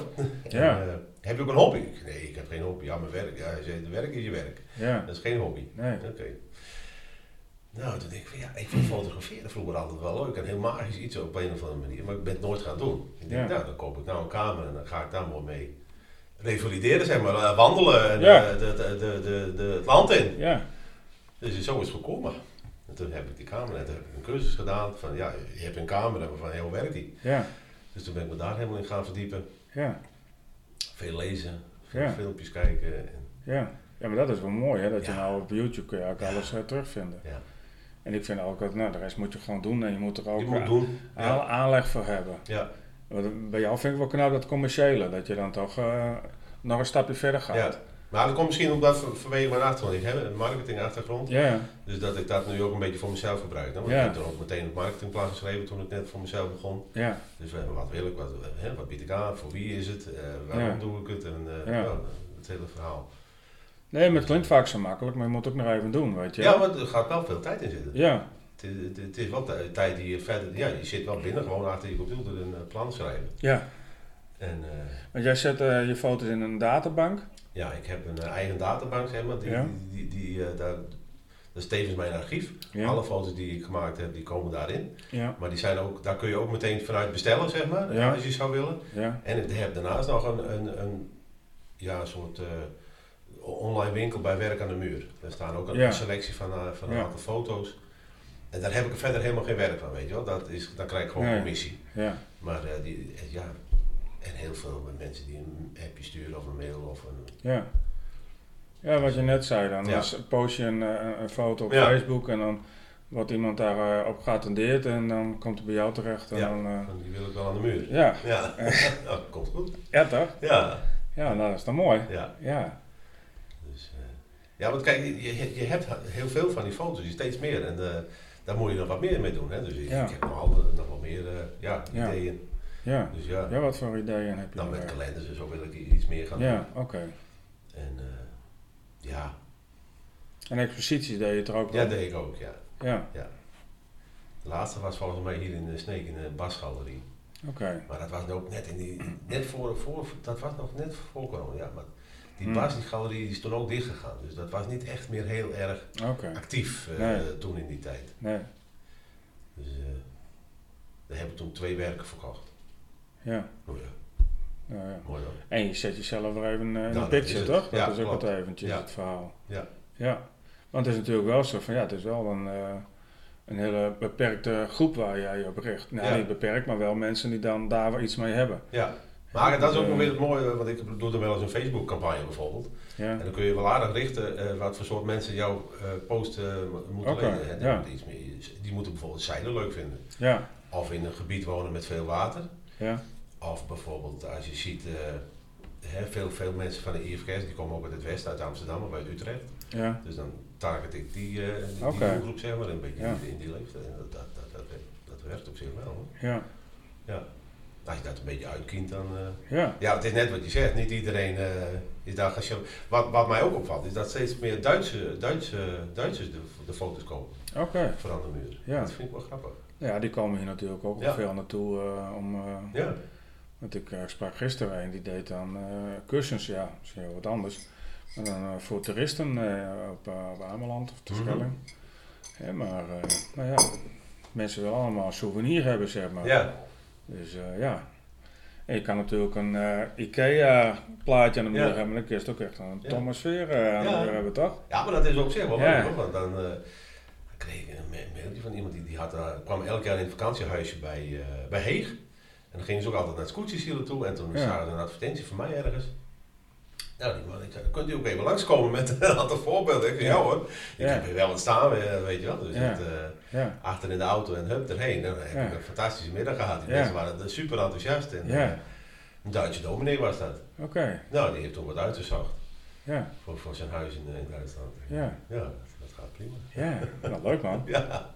Ja. En, eh, heb je ook een hobby? Nee, ik heb geen hobby. Ja, mijn werk. Ja, hij zei, het werk is je werk. Ja. Dat is geen hobby. Nee. Oké. Nou, toen denk ik van ja, ik vond fotograferen vroeger altijd wel leuk en heel magisch iets op een of andere manier, maar ik ben het nooit gaan doen. Ik denk, Ja. nou, dan koop ik nou een camera en dan ga ik daar mooi mee revalideren, zeg maar, eh, wandelen en Ja. eh, de, de, de, de, de, het land in. Ja. Dus zo is het gekomen. En toen heb ik die camera en toen heb ik een cursus gedaan van ja, je hebt een camera, maar van hoe werkt die? Ja. Dus toen ben ik me daar helemaal in gaan verdiepen. Ja. Veel lezen, veel Ja. filmpjes kijken. En, Ja. Ja, maar dat is wel mooi, hè? Dat je nou op YouTube kun je ook alles eh, terugvinden. Ja. En ik vind ook dat, nou, de rest moet je gewoon doen en je moet er ook moet eh, doen. aanleg voor hebben. Ja. Bij jou vind ik wel knap dat commerciële, dat je dan toch eh, nog een stapje verder gaat. Maar dat komt misschien omdat van- vanwege mijn achtergrond. Ik heb een marketingachtergrond. Ja. Dus dat ik dat nu ook een beetje voor mezelf gebruik. hè. Want Ja. ik heb er ook meteen het marketingplan geschreven toen ik net voor mezelf begon. Ja. Dus eh, wat wil ik, wat, hè, wat bied ik aan, voor wie is het, eh, waarom doe ik het en eh, nou, het hele verhaal. Nee, maar het klinkt vaak zo makkelijk, maar je moet het ook nog even doen, weet je. Ja, maar er gaat wel veel tijd in zitten. Ja. Het, is- het, het is wel tij- tijd die je verder, ja, je zit wel binnen gewoon achter je computer een eh, plan schrijven. Ja. En eh, Want jij zet eh, je foto's in een databank. Ja, ik heb een eh, eigen databank, zeg maar, die, Ja. die, die, die, eh, daar, dat is tevens mijn archief. Ja. Alle foto's die ik gemaakt heb, die komen daarin. Ja. Maar die zijn ook, daar kun je ook meteen vanuit bestellen, zeg maar, Ja. als je zou willen. En ik heb daarnaast nog een, een, een ja, een soort eh, online winkel bij Werk aan de Muur. Daar staan ook een selectie van, van een aantal foto's. En daar heb ik verder helemaal geen werk van, weet je wel. Dat is, daar krijg ik gewoon Nee. commissie. Ja. Maar die, ja, en heel veel mensen die een appje sturen of een mail of een... Ja. Ja, wat je net zei dan. Ja. Dan post je een, eh, een foto op Ja. Facebook en dan wordt iemand daarop op geattendeerd en dan komt het bij jou terecht. En Ja. dan, eh, die wil ik wel aan de muur. ja. Ja, nou, komt goed. ja, toch? Ja, Ja, nou, dat is dan mooi. ja. Ja. Dus, eh, ja, want kijk, je, je, hebt heel veel van die foto's, steeds meer. En eh, daar moet je nog wat meer mee doen. Hè? Dus ik, Ja. ik heb nog, andere, nog wel meer eh, Ja. ideeën. Ja. Dus ja, Ja, wat voor ideeën heb je? dan met kalenders en zo wil ik iets meer gaan Ja, oké. En eh, ja, En exposities deed je het er ook ja, deed ik ook, ja. Ja, De laatste was volgens mij hier in de Sneek in de Basgalerie. oké. Maar dat was ook net in die, net voor, voor dat was nog net voor corona, ja. Maar die Hmm. Bas, die galerie, is toen ook dicht gegaan. Dus dat was niet echt meer heel erg actief eh, Nee. toen in die tijd. Nee. Dus eh daar heb ik toen twee werken verkocht. Ja. Oh ja, Ja, ja. mooi hoor. En je zet jezelf weer even eh, in Nou, de picture, toch? Dat is ook klopt. wat eventjes het verhaal. Ja. Ja. Want het is natuurlijk wel zo van, ja, het is wel een, eh, een hele beperkte groep waar jij je op richt. Nou, Ja. niet beperkt, maar wel mensen die dan daar wel iets mee hebben. Ja. Maar dat is ook Eh, nog weer het mooie, want ik doe er wel eens een Facebook campagne bijvoorbeeld. Ja. En dan kun je wel aardig richten wat voor soort mensen jouw eh, post mo- moeten Oké, lezen. Die, ja. meer, die moeten bijvoorbeeld zeilen leuk vinden. Ja. Of in een gebied wonen met veel water. Ja. Of bijvoorbeeld als je ziet, eh, hè, veel, veel mensen van de IFK's die komen ook uit het westen, uit Amsterdam of uit Utrecht. Ja. Dus dan target ik die, eh die, doelgroep zeg maar, een beetje Ja. in, die- leeftijd. En dat, dat, dat, dat, dat werkt op zich wel. Hoor. Ja. Ja. Als je dat een beetje uitkient dan... eh, Ja. ja, het is net wat je zegt, niet iedereen is daar gecharmeerd. Wat, wat mij ook opvalt, is dat steeds meer Duitse, Duitse, Duitsers de, de foto's kopen Oké. voor aan de muur. Ja. Dat vind ik wel grappig. Ja, die komen hier natuurlijk ook Ja. veel naartoe om... Ja, Want ik eh, sprak gisteren een die deed dan eh, kussens, ja, misschien wat anders. Maar dan eh, voor toeristen eh, op, eh, op Ameland of Mhm. Terschelling. Hè, maar eh, nou ja, mensen willen allemaal souvenir hebben, zeg maar. ja. Dus eh, ja. En je kan natuurlijk een eh, IKEA-plaatje aan de muur Ja. hebben, maar dan kun je het ook echt een Ja. Thomas Veer eh, aan de muur hebben, toch? Ja, maar dat is op zich wel Ja. leuk. Want dan eh, kreeg ik een ma- mailtje van iemand die, die had, eh, kwam elk jaar in het vakantiehuisje bij, eh, bij Heeg. En dan gingen ze ook altijd naar het toe. En toen Ja. zagen ze een advertentie van mij ergens. Nou, die man, ik zei, kunt u ook even langskomen met een aantal voorbeelden? Ik zei, ja, hoor, ik heb hier wel wat staan, eh, weet je wel. Dus Ja. het, eh, Ja, achter in de auto en hup erheen. En dan heb ik een fantastische middag gehad. Die mensen waren er super enthousiast. En, Ja. eh, een Duitse dominee was dat. oké. Nou, die heeft toen wat uitgezocht ja, voor, voor zijn huis in, in Duitsland. ja, Ja, dat, dat gaat prima. ja. Nou, leuk man. Ja.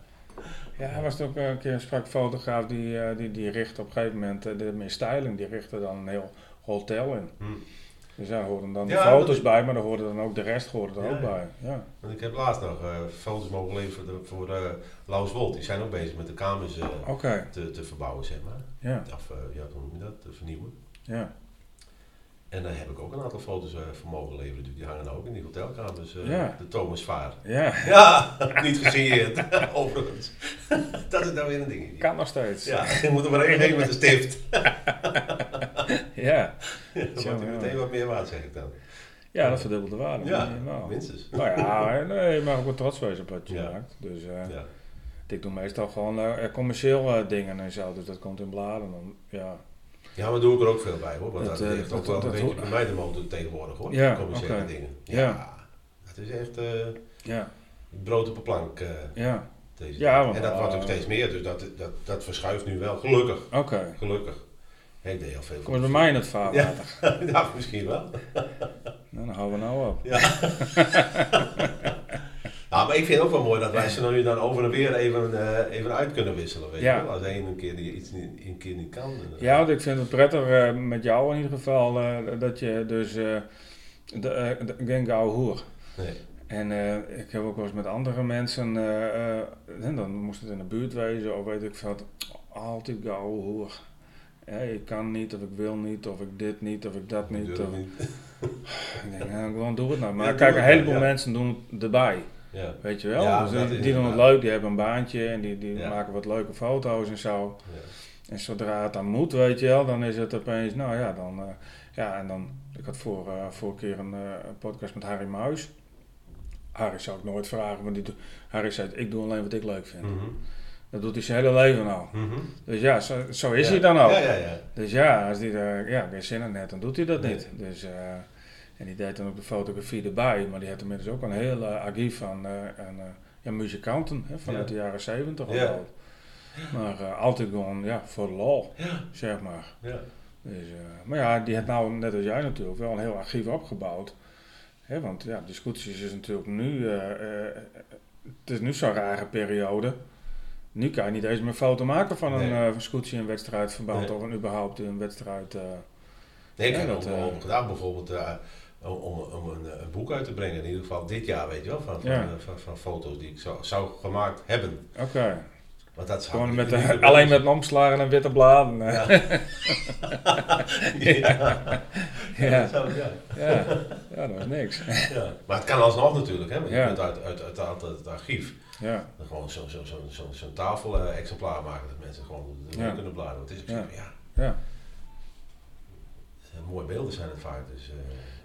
Ja, hij was ook een keer een sprak fotograaf die, eh, die, die richtte op een gegeven moment, eh, de meer styling, die richtte dan een heel hotel in. Hm. Dus daar hoorden dan de foto's bij, maar daar hoorde dan ook de rest hoorde er Ja, ook ja. bij. Ja, Want ik heb laatst nog eh, foto's mogen leveren voor eh Laus Wold. Die zijn ook bezig met de kamers te, te verbouwen, zeg maar. Ja, Of, ja, hoe noem je dat? Te vernieuwen. ja, En daar heb ik ook een aantal foto's eh, voor mogen leveren. Die hangen nou ook in die hotelkamers. eh, Ja. De Thomas Vaar. ja. Ja, niet gesigneerd, overigens. dat is nou weer een dingetje. Kan nog steeds. Ja, je moet er maar één heen met de stift. ja. Dan wordt ja. meteen wat meer waard, zeg ik dan. Ja, dat verdubbelt de waarde. Ja, minstens. Nou ja, nee, je mag ook wel trots wezen op wat je Ja. maakt. Dus eh, Ja. ik doe meestal gewoon commercieel dingen en zo. Dus dat komt in bladen. Dan, ja. Ja, maar doe ik er ook veel bij hoor. Want Dat, dat, eh, heeft dat- ook wel dat- een beetje bij mij de motor tegenwoordig hoor. Ja, commerciële dingen. Ja. Ja. Dat is echt eh, Ja, brood op een plank. eh, ja. deze Ja, want, en dat wordt ook eh, steeds meer, dus dat, dat, dat verschuift nu wel. Gelukkig. Oké. Gelukkig. Ik deed heel veel. Kom eens bij mij in het vaarwater. ja, misschien wel. Nou, dan houden we nou op. Ja. Ik vind het ook wel mooi dat wij ze nu dan over en weer even, eh, even uit kunnen wisselen. Weet Ja. wel? Als één een keer die iets niet, een keer niet kan. Ja, ik vind het prettig eh, met jou in ieder geval eh, dat je dus de, de geen hoer. Nee. En ik heb ook wel eens met andere mensen, en dan moest het in de buurt wezen of weet ik wat, altijd oude hoer. Ja, ik kan niet, of ik wil niet, of ik dit niet, of ik dat niet. Durf Of, niet. ik denk, ja, gewoon doe het nou. Maar Ja, kijk, een heleboel ja. mensen doen het erbij. Ja. Weet je wel? Ja, dus die, doen het leuk, die hebben een baantje en die, die Ja. maken wat leuke foto's en zo. Ja. En zodra het dan moet, weet je wel, dan is het opeens, nou ja, dan, eh, ja, en dan, ik had voor, eh vorige keer een, eh, een podcast met Harry Muis. Harry zou ik nooit vragen, want die, Harry zei, ik doe alleen wat ik leuk vind. Mhm. Dat doet hij zijn hele leven al. Mhm. Dus ja, zo, zo is hij dan ook. Ja, ja, ja. Dus ja, als hij er ja, geen zin in heeft, dan doet hij dat Nee. niet. Dus, en die deed dan ook de fotografie erbij, maar die had inmiddels ook een heel uh, archief van eh, en, eh, ja, muzikanten hè, vanuit de jaren zeventig wel. Maar eh, altijd gewoon ja, voor de lol, zeg maar. Ja. Dus, maar ja, die heeft nou, net als jij natuurlijk, wel een heel archief opgebouwd. Hè, want ja, discussies is natuurlijk nu, het is nu zo'n rare periode. Nu kan je niet eens meer foto maken van een Nee. scootsie in wedstrijdverband Nee. of een überhaupt een wedstrijd. eh, Nee, ik heb dat, ook over gedaan, bijvoorbeeld om, om, om een, een boek uit te brengen. In ieder geval dit jaar, weet je wel, van, van, Ja. eh, van, van foto's die ik zou, zou gemaakt hebben. Oké, Want dat gewoon met de, alleen met omslagen en witte bladen. eh. Ja. ja. Ja. dat zou- ja. Ja. ja, dat was niks. Ja. Maar het kan alsnog natuurlijk, hè? Want je Ja. kunt uit, uit, uit, uit het archief Ja, dan gewoon zo'n zo, zo, zo, zo'n tafel-exemplaar maken. Dat mensen gewoon erin Ja. kunnen bladeren. Want het is op Ja. zich, ja. ja. eh, mooie beelden zijn het vaak. Dus, eh,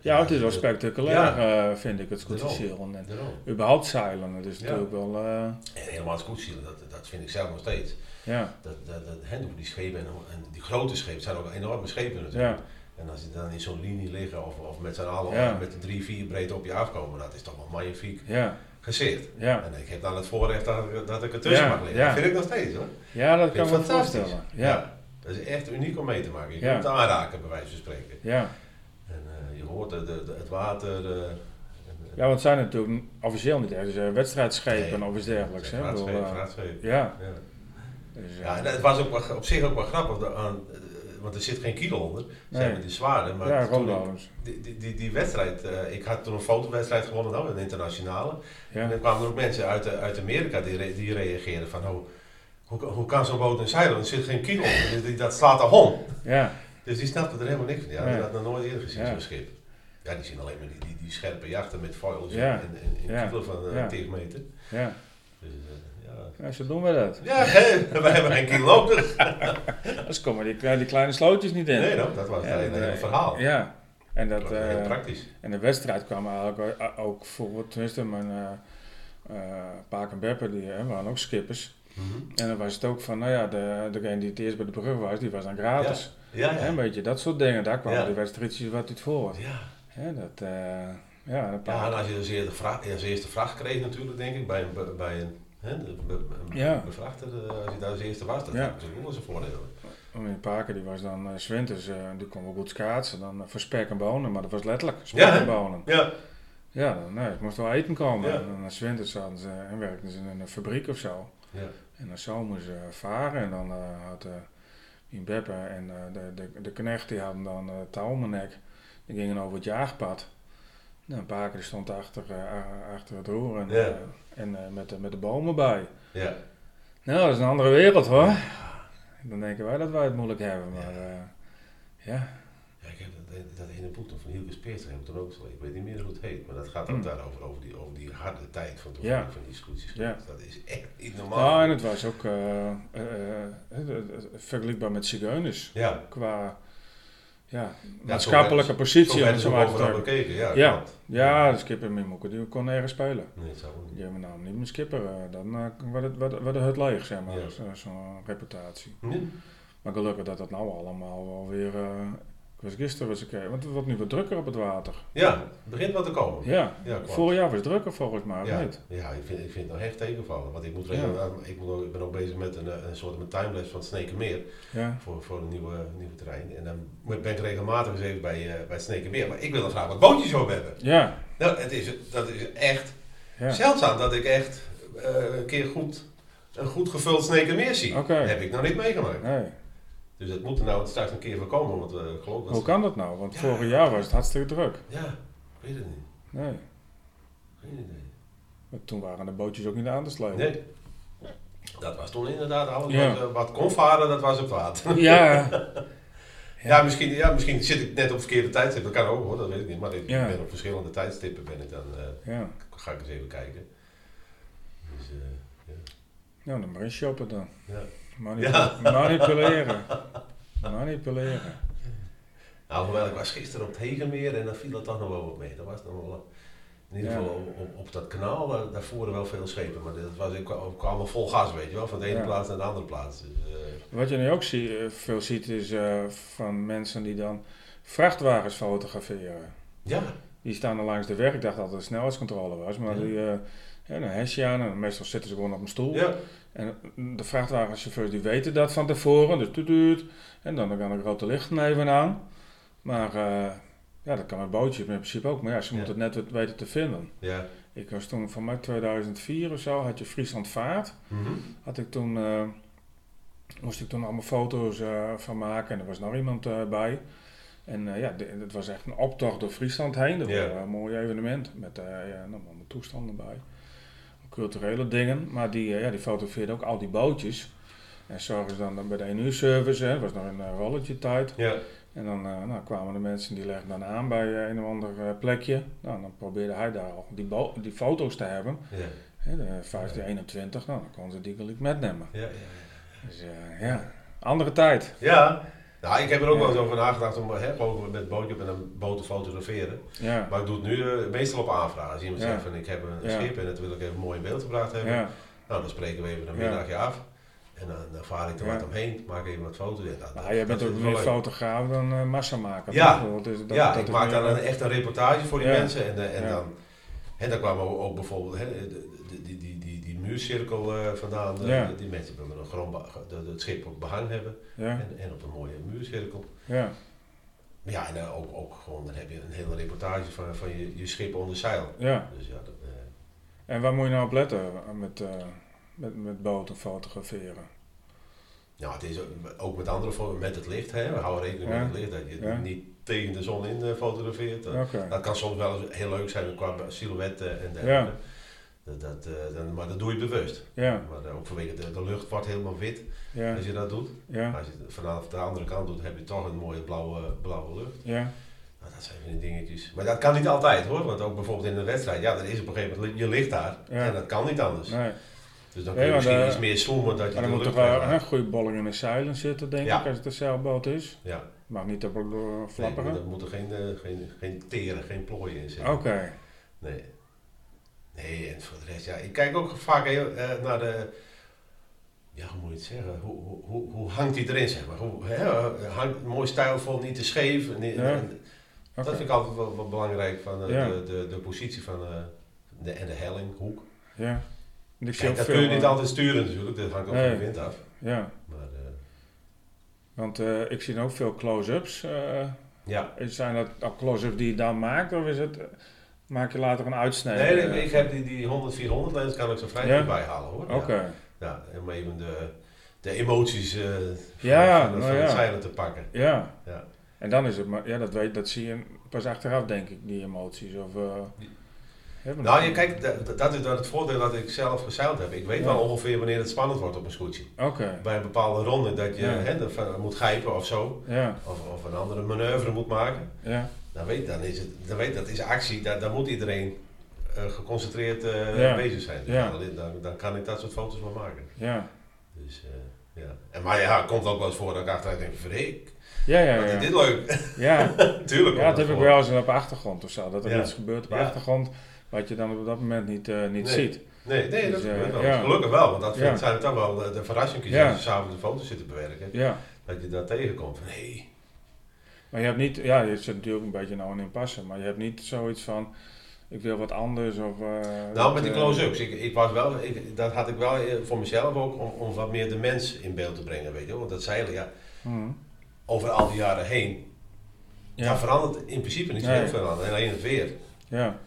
ja, het is wel spectaculair, eh, vind ik, het Daarom. scootjesielen. En überhaupt zeilen, het is Ja. natuurlijk wel, eh, En helemaal het scootzielen, dat, dat vind ik zelf nog steeds. ja, Dat, dat, dat, hè, die schepen en, en die grote schepen zijn ook enorme schepen natuurlijk. ja, En als die dan in zo'n linie liggen of, of met z'n allen Ja. met de drie, vier breed op je afkomen, dat is toch wel magnifiek ja, gezicht. ja. En ik heb dan het voorrecht dat, ik- dat ik ertussen Ja, mag liggen. ja. Dat vind ik nog steeds hoor. Ja, dat Vind kan me fantastisch. voorstellen. Ja, Dat is echt uniek om mee te maken. Je kunt het aanraken bij wijze van spreken. ja. Eh, de, de, het water. eh, eh, Ja, want het zijn natuurlijk officieel niet echt dus, eh, wedstrijdschepen Nee. of iets dergelijks. Hè? Eh, ja, Ja. dus, eh, Ja, en het was ook wel, op zich ook wel grappig, aan, eh, want er zit geen kilo onder. Ze Nee. hebben die zware, maar ja, toen ik- die, die, die, die wedstrijd, eh, ik had toen een fotowedstrijd gewonnen, nou, een internationale. En Ja, dan kwamen er ook mensen uit, eh, uit Amerika die, re- die reageerden van, oh, hoe, hoe kan zo'n boot in zeilen? Er zit geen kilo onder, dat slaat de hon. ja, Dus die snapten er helemaal niks van. Nee. dat nog nooit eerder gezien, Ja. zo'n schip. Ja, die zien alleen maar die, die, die scherpe jachten met foils Ja. en, en, en Ja. kilo van uh, Ja. 10 meter. ja. Dus, eh, ja. ja, zo doen we dat. Ja, wij hebben geen kilo nodig. Komen die, die kleine slootjes niet in. Nee, nou, dat was het hele verhaal. Ja. En dat, Dat heel eh, praktisch. en de wedstrijd kwam eigenlijk ook- voor, tenminste, mijn eh eh, Paak en Beppe, die hè, waren ook skippers. Mhm. En dan was het ook van, nou ja, de, degene die het eerst bij de brug was, die was dan gratis. Ja. Een beetje dat soort dingen, daar kwamen die wedstrijdjes wat uit voor. Ja. Hè, dat, eh, ja, een Ja, en als je als eerste vraag, als eerste vraag kreeg natuurlijk, denk ik, bij een, be- bij een, hè, Ja. bevrachter, eh, als je daar als eerste was, dat Ja. had natuurlijk wel zijn voordeel. Mijn paken die was dan uh, Swinters, eh, die kon wel goed schaatsen. Dan uh, voor spek en bonen, maar dat was letterlijk spek Ja, en bonen. Ja. Ja, dan, nee, het moest wel eten komen. Ja. En dan Swinters zaten ze en werkten ze in een fabriek of zo. Ja. En dan zo moesten ze varen en dan eh, had uh, in Beppe en uh, de, de, de knecht die hadden dan uh, touw gingen over het jaagpad. Nou, een die stond achter, uh, achter het roer en, Ja. en eh, met, de, met de bomen bij. Ja. Nou, dat is een andere wereld hoor. Dan denken wij dat wij het moeilijk hebben, maar ja. Ja, ik heb dat, dat ene boek van Hilke Speers, heb ik dan ook zo. Ik weet niet meer hoe het heet, maar dat gaat ook Mm. daarover, over die, over die harde tijd van toen Ja. van die scootjes. Ja. Dat is echt niet normaal. Nou, en het was ook uh, vergelijkbaar met zigeuners ja. qua ja, maatschappelijke zo positie. het zo bekeken, ja. Ja. klopt. Ja, de skipper met Moeken, die kon nergens spelen. Nee, het ook niet. Die hebben nou niet meer skipper, uh, dan uh, wordt het, wordt, wordt het leeg, zeg maar, Ja. zo'n zo reputatie. Nee? Maar gelukkig dat dat nou allemaal wel weer, uh, ik was gisteren was ik, want het wordt nu wat drukker op het water. Ja, het begint wat te komen. Ja, Ja, vorig jaar was het drukker volgens mij, Ja, niet? ja ik, vind, ik vind het nog echt tegenvallen. Want ik, moet Ja. regelen, ik, moet ook, ik ben ook bezig met een, eh, een soort met timelapse van Snekenmeer Ja, voor, voor een nieuwe, nieuwe terrein. En dan ben ik regelmatig eens even bij, eh, bij Snekenmeer. Maar ik wil dan graag wat bootjes op hebben. ja, Nou, het is, dat is echt ja. zeldzaam dat ik echt eh, een keer goed, een goed gevuld Snekenmeer zie. Oké. Heb ik nog niet meegemaakt. Nee. Dus dat moet er nou straks een keer voorkomen. Want eh, ik geloof dat... Hoe kan dat nou? Want Ja. vorig jaar was het hartstikke druk. Ja, ik weet het niet. Nee, Geen idee. maar toen waren de bootjes ook niet aan te slepen. Nee. Dat was toen inderdaad alles Ja. wat, eh, wat kon varen, dat was op water. Ja, Ja, misschien, ja, misschien zit ik net op verkeerde tijdstip. Dat kan ook hoor, dat weet ik niet. Maar ik Ja. ben op verschillende tijdstippen ben ik dan, eh, ja. ga ik eens even kijken. Dus, eh, ja. Nou, dan maar eens shoppen dan. Ja. Mani- Ja. Manipuleren. Manipuleren. Nou, hoewel ik was gisteren op het Hegenmeer en dan viel het toch nog wel wat mee. Dat was nog wel, in ieder geval op, op, op dat kanaal, daar, daar voeren wel veel schepen. Maar dat was ik kwam allemaal vol gas, weet je wel. Van de ene Ja. plaats naar de andere plaats. Dus, eh, Wat je nu ook zie, eh, veel ziet is eh, van mensen die dan vrachtwagens fotograferen. ja, Die staan er langs de weg. Ik dacht dat het een snelheidscontrole was. Maar Ja. die, ja, een hesje aan en meestal zitten ze gewoon op een stoel. ja, En de vrachtwagenchauffeurs die weten dat van tevoren, dus tuut. En dan gaan de grote lichten even aan. Maar eh, ja, dat kan met bootjes in principe ook. Maar ja, ze Ja. moeten het net weten te vinden. ja. Ik was toen, van mij 2004 of zo, had je Friesland Vaart. Mhm. Had ik toen, eh, moest ik toen allemaal foto's eh, van maken. En er was nog iemand bij. En eh, ja, het was echt een optocht door Friesland heen. Dat was een mooi evenement. Met eh ja, allemaal toestanden bij. Culturele dingen. Maar die, eh, ja, die fotografeerde ook al die bootjes. En zorgde dan bij de 1 uur service. Hè, was nog een eh, rolletje tijd. Ja, En dan eh, nou, kwamen de mensen die legden dan aan bij eh, een of ander eh, plekje. Nou, dan probeerde hij daar al die, die foto's te hebben. ja, Hè, de 1521, nou, dan konden ze die gelijk metnemen. ja, ja. Dus eh, ja, andere tijd. Ja, nou, ik heb er ook Ja. wel eens over nagedacht om hè, gewoon met bootje op en een boot te fotograferen. Ja, Maar ik doe het nu eh, meestal op aanvraag. Als iemand Ja. zegt van ik heb een Ja. schip en dat wil ik even mooi in beeld gebracht hebben. ja, Nou, dan spreken we even een Ja. middagje af. En dan, dan vaar ik er Ja. wat omheen, maak even wat foto's. Ja, dat, maar jij bent ook meer fotograaf dan eh massamaker. Ja. toch? Dat ja, dat ik maak dan een, eh, echt een reportage voor die Ja. mensen. En, en Ja. dan, en dan kwamen ook, ook bijvoorbeeld hè, de, de- die, die, die, die muurcirkel vandaan. Ja. Die mensen een gewoon de- het schip op behang hebben. En, en op een mooie muurcirkel. ja, ja, en dan ook, ook gewoon, dan heb je een hele reportage van, van je, je schip onder zeil. ja. Dus ja, dat, eh, En waar moet je nou op letten eh, met, eh, met, met boten fotograferen? ja, het is ook- met andere vormen, met het licht. Hè. We houden rekening Ja. met het licht, dat je Ja. niet tegen de zon in eh, fotografeert. Dat, dat kan soms wel eens heel leuk zijn qua silhouetten en Ja. Dat, dat, eh, dan, maar dat doe je bewust. ja, Maar eh, ook vanwege de, de lucht wordt helemaal wit ja, als je dat doet. ja, Als je het vanaf de andere kant doet, heb je toch een mooie blauwe, blauwe lucht. ja, Nou, dat zijn van die dingetjes. Maar dat kan niet altijd hoor, want ook bijvoorbeeld in een wedstrijd, ja, er is op een gegeven moment, je ligt daar Ja. en dat kan niet anders. nee, Dus dan kun je misschien de- iets meer zoomen dat je Maar er moet toch wel een goede bolling in de zeilen zitten, denk Ja. ik, als het een zeilboot is. Ja, Mag niet op door nee, flapperen. er moeten geen, eh, geen, geen teren, geen plooien in zitten. Oké. Nee. Nee, en voor de rest, ja, ik kijk ook vaak heel, eh, naar de, ja, hoe moet je het zeggen, hoe, hoe, hoe, hoe hangt die erin, zeg maar. Hoe, hè, eh, hangt mooi stijlvol, niet te scheef. Niet, Ja. en Dat vind ik altijd wel, wel belangrijk van eh, Ja. de, de, de positie van eh, de, en de helling, hoek. Ja. En Ik zie Kijk, ook dat veel, kun je niet eh, altijd sturen natuurlijk, dat hangt ook Nee. van de wind af. Ja, Maar eh, want eh, ik zie ook veel close-ups. eh, ja, zijn dat close-ups die je dan maakt, of is het, eh, maak je later een uitsnede? nee, nee, ik heb die, die 100, 400 lens kan ik zo vrij Ja? bijhalen hoor. Oké. Ja, ja, om even de, de emoties eh van, Ja, van, nou van ja. het zeilen te pakken. Ja. Ja. En dan is het, maar ja, dat, weet, dat zie je pas achteraf, denk ik, die emoties. Of, eh, Nou, je, kijk, dat, dat is dat het voordeel dat ik zelf gezeild heb. Ik weet Ja. wel ongeveer wanneer het spannend wordt op een scootje. Oké, Bij een bepaalde ronde dat je Ja. hè, moet grijpen of zo, ja, of, of een andere manoeuvre moet maken. Dan weet, dan is het, dan weet dat is actie, daar, daar moet iedereen eh, geconcentreerd Ja. bezig zijn. Dus Ja. dan, dan, dan kan ik dat soort foto's wel maken. ja. Dus, eh, ja. En, maar ja, het komt ook wel eens voor dat ik achteruit denk, verreek, Ja, ja, ja. dit leuk. Ja, Tuurlijk ja dat heb ik wel eens op de achtergrond of zo. Dat er iets gebeurt op de achtergrond wat je dan op dat moment niet, niet Nee. ziet. Nee, nee, dat Dus, eh, gebeurt wel. Gelukkig wel, want dat Ja. vind- zijn toch wel de, verrassingen als je s'avonds de foto's zit te bewerken. Ja, Dat je daar tegenkomt van, hé, hey, maar je hebt niet, ja, je zit natuurlijk een beetje nou in passen, maar je hebt niet zoiets van, ik wil wat anders of... eh, Nou, met die eh, close-ups. Ik, ik was wel, ik, dat had ik wel eh, voor mezelf ook om, om wat meer de mens in beeld te brengen, weet je. Want dat zeilen, ja, mhm. over al die jaren heen, Ja, daar verandert in principe niet Nee. heel veel aan. En alleen het weer ja,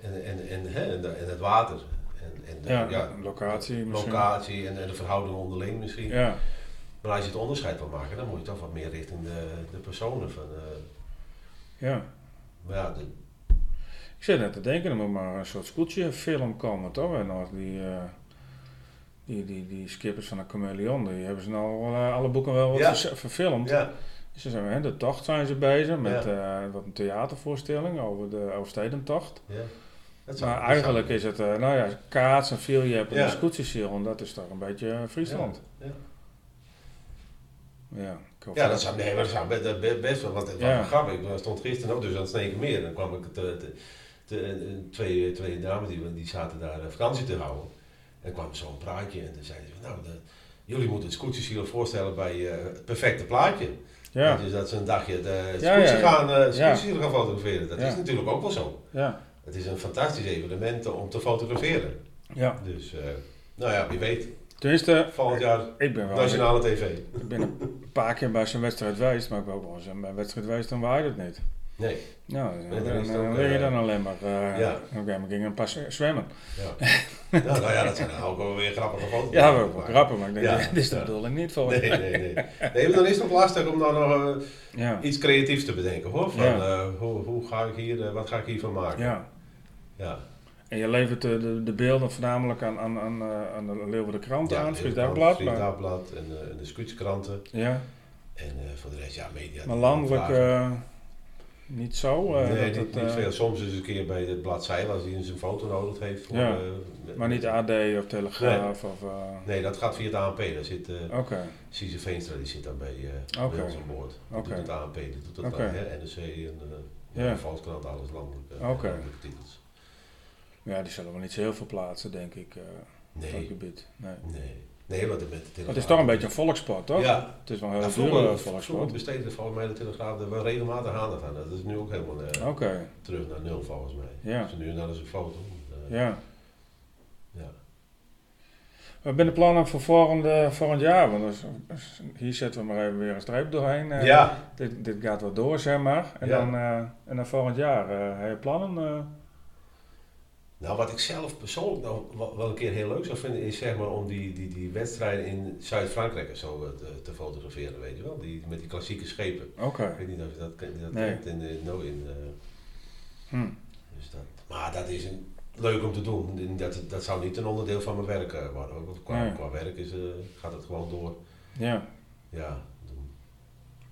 en, en, en, hè, en, de- en het water. En, en de, ja, ja, locatie misschien. locatie en, en de verhouding onderling misschien. Ja, Maar als je het onderscheid wil maken, dan moet je toch wat meer richting de, de personen van... eh, ja. maar ja, de, Ik zit net te denken, er moet maar een soort scootje film komen, toch? En nog die, eh, die, die, die skippers van de Chameleon, die hebben ze nou al, eh, alle boeken wel wat Ja. verfilmd. ja, Ze zijn, hè, de tocht zijn ze bezig met wat een theatervoorstelling over de Overstedentocht. ja. Dat Maar eigenlijk is het, nou ja, kaats en viel je hebt een scootjesiel, en dat is toch een beetje Friesland. Ja. Ja, Ja, dat zou, nee, maar dat zou best, wel, want het was Ja. grappig. Ik stond gisteren ook dus aan het Snekenmeer. Dan kwam ik te, te, te- twee, twee dames die, die zaten daar eh, vakantie te houden. En kwam zo'n praatje en toen zeiden ze nou, de- jullie moeten het voorstellen bij eh, het perfecte plaatje. Ja, Dus dat ze een dagje de gaan, eh, Ja. scootjesiel gaan fotograferen. Dat is natuurlijk ook wel zo. ja, Het is een fantastisch evenement om te fotograferen. ja. Dus, nou ja, wie weet, Tenminste, volgend jaar ik ben wel nationale tv. ik ben een paar keer bij zo'n wedstrijd geweest, maar ik ben ook wel eens bij een wedstrijd geweest, dan waaide het niet. Nee, Nou, dan, dan ook, lig je eh, dan alleen maar. eh ja. Oké, we gingen een pas zwemmen. ja. nou, nou ja, dat zijn dan ook wel weer grappige foto's. Ja, we wel grappig, maar ik denk, Ja. dit is de Ja. bedoeling niet voor. Nee, nee, nee. Nee, maar dan is het ook lastig om dan nog eh, Ja, iets creatiefs te bedenken hoor. Van, Ja. hoe, hoe ga ik hier, wat ga ik hiervan maken? ja. ja. En je levert de, de, de beelden voornamelijk aan, aan, aan, eh, aan de Leeuwarden Krant Ja, aan, Fries Dagblad. Fries Dagblad en, eh, en de scootskranten. ja, En eh, voor de rest, ja, media. maar landelijk niet zo. nee, dat niet, het, niet veel. Soms is het een keer bij het blad Zeil als hij een foto nodig heeft. Voor, Ja. maar niet AD of Telegraaf of... eh, Nee, dat gaat via het ANP. Daar zit eh Oké, Cesar Veenstra, die zit dan bij, bij ons aan boord. Die Oké. doet het ANP, die doet dan, hè, NRC en de Volkskrant, alles landelijk. Oké. Ja, die zullen wel niet zo heel veel plaatsen, denk ik, eh op dat Nee, gebied. Nee. nee. Nee, want met de Telegraaf... Het is toch een beetje een volkssport, toch? Ja, Het is wel een heel dure vroeger volkssport. besteedde volgens mij de Telegraaf er wel regelmatig aandacht aan. Dat is nu ook helemaal eh, Oké, terug naar nul volgens mij. Ja. Dus nu en dan is een foto. Eh, ja. ja. Wat zijn de plannen voor volgende, volgend jaar? Want dus, hier zetten we maar even weer een streep doorheen. ja, Dit, dit gaat wel door, zeg maar. En, Ja. dan, en dan volgend jaar, heb je plannen? Eh? Nou, wat ik zelf persoonlijk nog wel, een keer heel leuk zou vinden, is zeg maar om die, die, die wedstrijden in Zuid-Frankrijk zo eh, te, te fotograferen, weet je wel. Die, met die klassieke schepen. Oké. Ik weet niet of je dat, dat Nee. kent in, de no in eh, Hm. dus dat. Maar dat is een, leuk om te doen. En Dat, dat zou niet een onderdeel van mijn werk eh, worden. Ook Qua, Nee. qua werk is, eh, gaat het gewoon door. Ja. Ja, doen.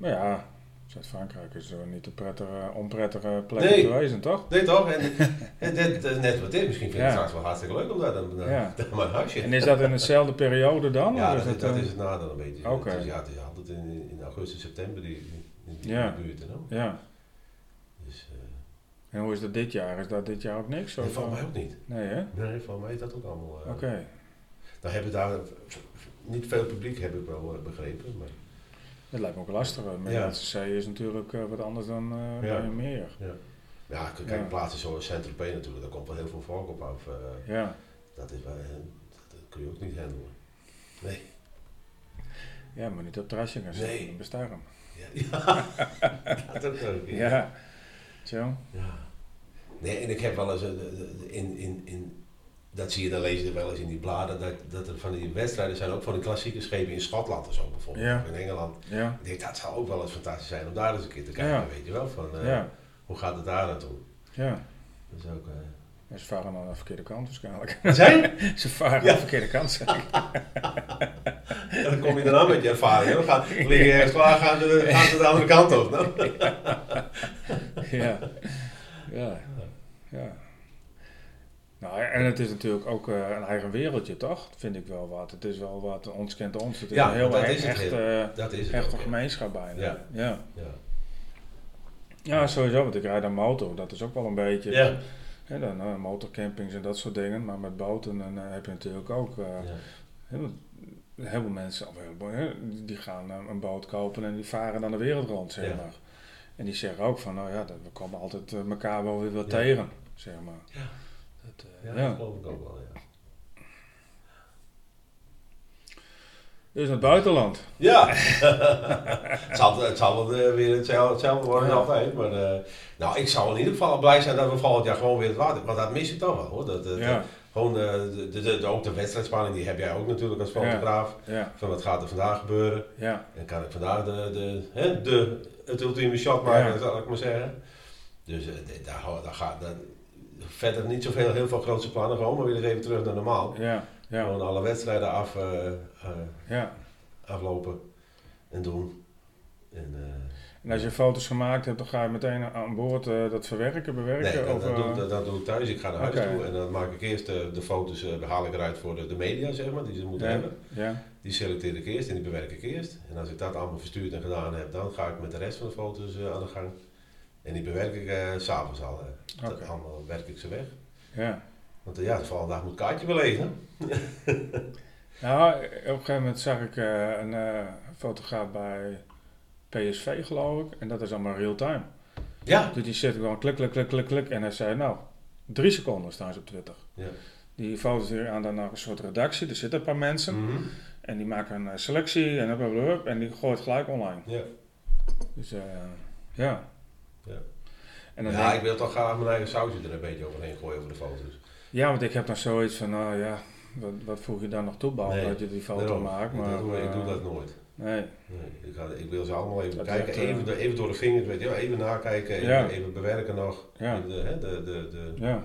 Ja, Zuid-Frankrijk is zo niet een prettige, onprettige plek Nee. te wezen, toch? Nee toch? En, en dit, is net wat dit. Misschien vind ik Ja. het straks wel hartstikke leuk om daar dan naar, Ja. naar mijn huisje. En is dat in dezelfde periode dan? ja, dat, is is, dat eh, is het nadeel een beetje. Oké. Ja, het is altijd in, in augustus, september die, die, die Ja. buurt. hè, no? Ja. Dus, eh, En hoe is dat dit jaar? Is dat dit jaar ook niks? valt eh, mij ook niet. Nee, hè? Nee, van mij is dat ook allemaal. eh, Oké. Dan hebben daar eh, niet veel publiek, heb ik wel eh, begrepen. Maar, Dat lijkt me ook lastig. Met Ja. is natuurlijk eh, wat anders dan eh Ja. bij meer. ja, k- kijk, Ja. plaatsen zoals Saint-Tropez natuurlijk, daar komt wel heel veel volk op af. eh, Ja. dat, is wel, dat kun je ook niet handelen. Nee. ja, maar niet op het terrasje gaan zitten. Nee. Ja, ja. dat ook. Ja. Zo. Ja. Nee, en ik heb wel eens in, in, in dat zie je dan lees je er wel eens in die bladen, dat, dat er van die wedstrijden zijn, ook van die klassieke schepen in Schotland of zo bijvoorbeeld, Ja. in Engeland. Ja. Ik denk, dat zou ook wel eens fantastisch zijn om daar eens een keer te kijken, Ja. weet je wel, van eh, hoe gaat het daar naartoe? Ja. Dat is ook... eh, En ze varen aan de verkeerde kant waarschijnlijk. Zijn? ze varen aan de verkeerde kant, zeg ik. En dan kom je daarna met je ervaring. Dan gaan, liggen ergens klaar, gaan ze, gaan ze de andere kant op. Nou. Ja. Ja. Nou, en het is natuurlijk ook eh, een eigen wereldje, toch? Vind ik wel wat. Het is wel wat, ons kent ons. Het is Ja, een heel dat he- is echt, eh, Dat is echte ook, gemeenschap bijna. Ja. Ja. Ja. Ja, sowieso, want ik rijd een motor. Dat is ook wel een beetje. Ja. Dan eh, motorcampings en dat soort dingen. Maar met boten dan, heb je natuurlijk ook. heel, heel veel mensen, of heel die gaan een boot kopen en die varen dan de wereld rond, zeg maar. En die zeggen ook van, nou ja, dat- we komen altijd elkaar wel weer wat Ja. tegen, zeg maar. Ja. Dat, eh, Ja, ja. dat geloof ik ook wel, ja. Dus het buitenland. Ja, het, zal, het zal wel eh, weer hetzelfde, hetzelfde worden Ja. altijd. Maar eh, nou, ik zou in ieder geval blij zijn dat we volgend jaar gewoon weer het water. Want dat mis ik toch wel hoor. Dat, dat, Ja, gewoon, de, de, de, ook de wedstrijdspanning, die heb jij ook natuurlijk als fotograaf. ja, Van wat gaat er vandaag gebeuren? ja, En kan ik vandaag de, de, hè, de, het ultieme shot maken, Ja. zal ik maar zeggen. Dus eh, daar, daar gaat daar, verder niet zoveel, heel veel grootse plannen. Gewoon maar weer even terug naar normaal. ja, ja, Gewoon alle wedstrijden af, eh, eh, ja. aflopen en doen. En, eh, En als je foto's gemaakt hebt, dan ga je meteen aan boord dat verwerken, bewerken? Nee, dat, of, dat, doe, ik- dat, dat doe ik thuis. Ik ga naar huis toe en dan maak ik eerst de, de foto's, eh, haal ik eruit voor de, de media, zeg maar, die ze moeten ja, hebben. ja, Die selecteer ik eerst en die bewerk ik eerst. En als ik dat allemaal verstuurd en gedaan heb, dan ga ik met de rest van de foto's aan de gang. En die bewerk ik eh, s'avonds al. eh. Dat Oké. allemaal werk ik ze weg. ja. Want eh, ja, de volgende dag moet kaartje wel lezen. Nou, op een gegeven moment zag ik eh, een eh, fotograaf bij PSV, geloof ik. En dat is allemaal real-time. Ja. Dus die zit gewoon klik, klik, klik, klik, klik. En hij zei, nou, drie seconden staan ze op Twitter. ja. Die foto's weer aan dan naar een soort redactie. Er zitten een paar mensen. Mhm. En die maken een eh, selectie en, blablabla, en die gooit gelijk online. ja. Dus eh, ja. Ja. En dan ja, denk- ik wil toch graag mijn eigen sausje er een beetje overheen gooien over de foto's. ja, want ik heb dan zoiets van, nou ja, wat, wat voeg je dan nog toe, behalve Nee, dat je die foto Daarom. maakt. Maar, ik doe eh, dat nooit. Nee, Nee, ik, ga, ik wil ze allemaal even Dat kijken, werkt, eh, even, door- even door de vingers, weet je even nakijken, even, Ja. even bewerken nog. ja, Even De, de, de, de, ja,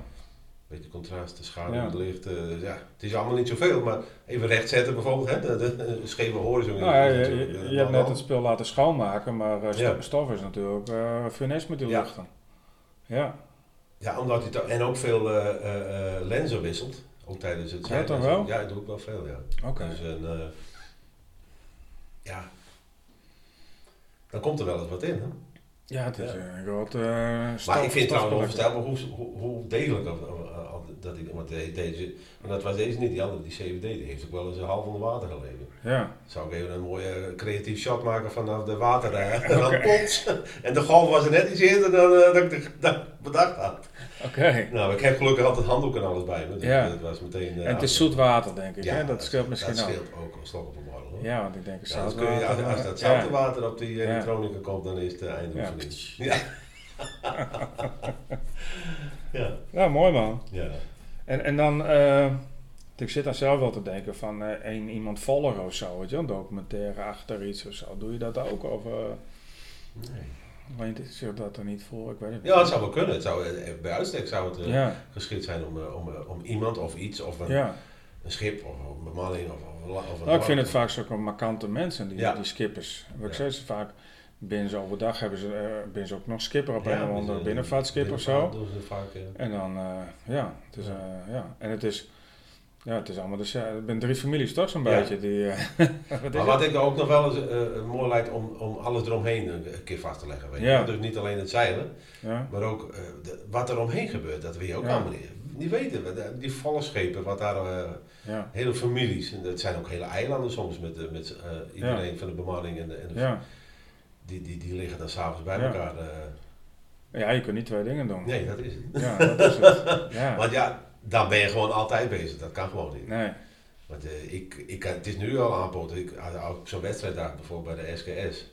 beetje contrast, de schaduw, Ja. het licht. eh, ja, het is allemaal niet zoveel, maar even recht zetten bijvoorbeeld, hè, de, de, de scheve horizon. Nou, ja, je, eh, je hebt net het spul laten schoonmaken, maar Ja. stof is natuurlijk eh funest met die Ja. Ja, Ja, omdat hij en ook veel lenzen wisselt, ook tijdens het Ja, zeilen. toch wel? Ja, dat doe ik wel veel, ja. oké. Dus een, ja, dan komt er wel eens wat in, hè. Ja, het is Ja. een groot Maar ik vind het trouwens onvoorstelbaar hoe, hoe, hoe degelijk of- dat ik, want de- deze, maar dat was deze niet, die andere, die CVD, die heeft ook wel eens een half onder water gelegen. Ja, Zou ik even een mooie creatief shot maken vanaf de water eh, en dan plots. En de golf was er net iets eerder dan, eh, dat ik dat bedacht had. oké. Nou, ik heb gelukkig altijd handdoeken en alles bij me, dus Ja. dat was meteen... eh, En het is zoet water, denk ik. Ja, hè? Dat scheelt misschien Dat ook. scheelt ook een slok op een hoor. Ja, want ik denk Ja, dat kun je, als, als dat zoute water op die elektronica komt, dan is het de Ja. eindoefening. Ja. ja. Ja, mooi man. Ja. En, en dan, eh, ik zit dan zelf wel te denken van eh één iemand volgen of zo, weet je, een documentaire achter iets of zo. Doe je dat ook? Of uh, Nee. zit dat er niet voor? Ik weet het niet. Ja, het zou wel kunnen. Het zou, eh, bij uitstek zou het eh, ja, geschikt zijn om, eh, om, eh, om iemand of iets, of een, ja. een schip, of een bemanning, of, of, of Nou, ik vind het vaak zulke markante mensen, die, die skippers. Wat ik zei ze vaak, binnen ze overdag hebben ze, eh binnen ze ook nog skipper op een of andere binnenvaartskip of zo. Doen ze vaak, ja. En dan, eh, ja, het is, Ja. eh, ja, en het is, ja, het is allemaal, dus ja, zijn drie families toch zo'n beetje die, wat Maar wat ik ook nog wel eens mooi lijkt om, om alles eromheen een, keer vast te leggen. Weet je. Dus niet alleen het zeilen, maar ook de- wat er omheen gebeurt. Dat weet je ook allemaal niet. Die weten we, die volle schepen, wat daar, hele families. En dat zijn ook hele eilanden soms met, met iedereen van de bemanning. En, de, en de-. Die, die, die liggen dan s'avonds bij Ja. elkaar. eh. Ja, je kunt niet twee dingen doen. nee, dat is het. Ja, dat is het. Ja, Want ja, dan ben je gewoon altijd bezig. Dat kan gewoon niet. nee, Want eh, ik, ik, het is nu al aanpoten. Ik, als als ik zo'n wedstrijddag bijvoorbeeld bij de SKS,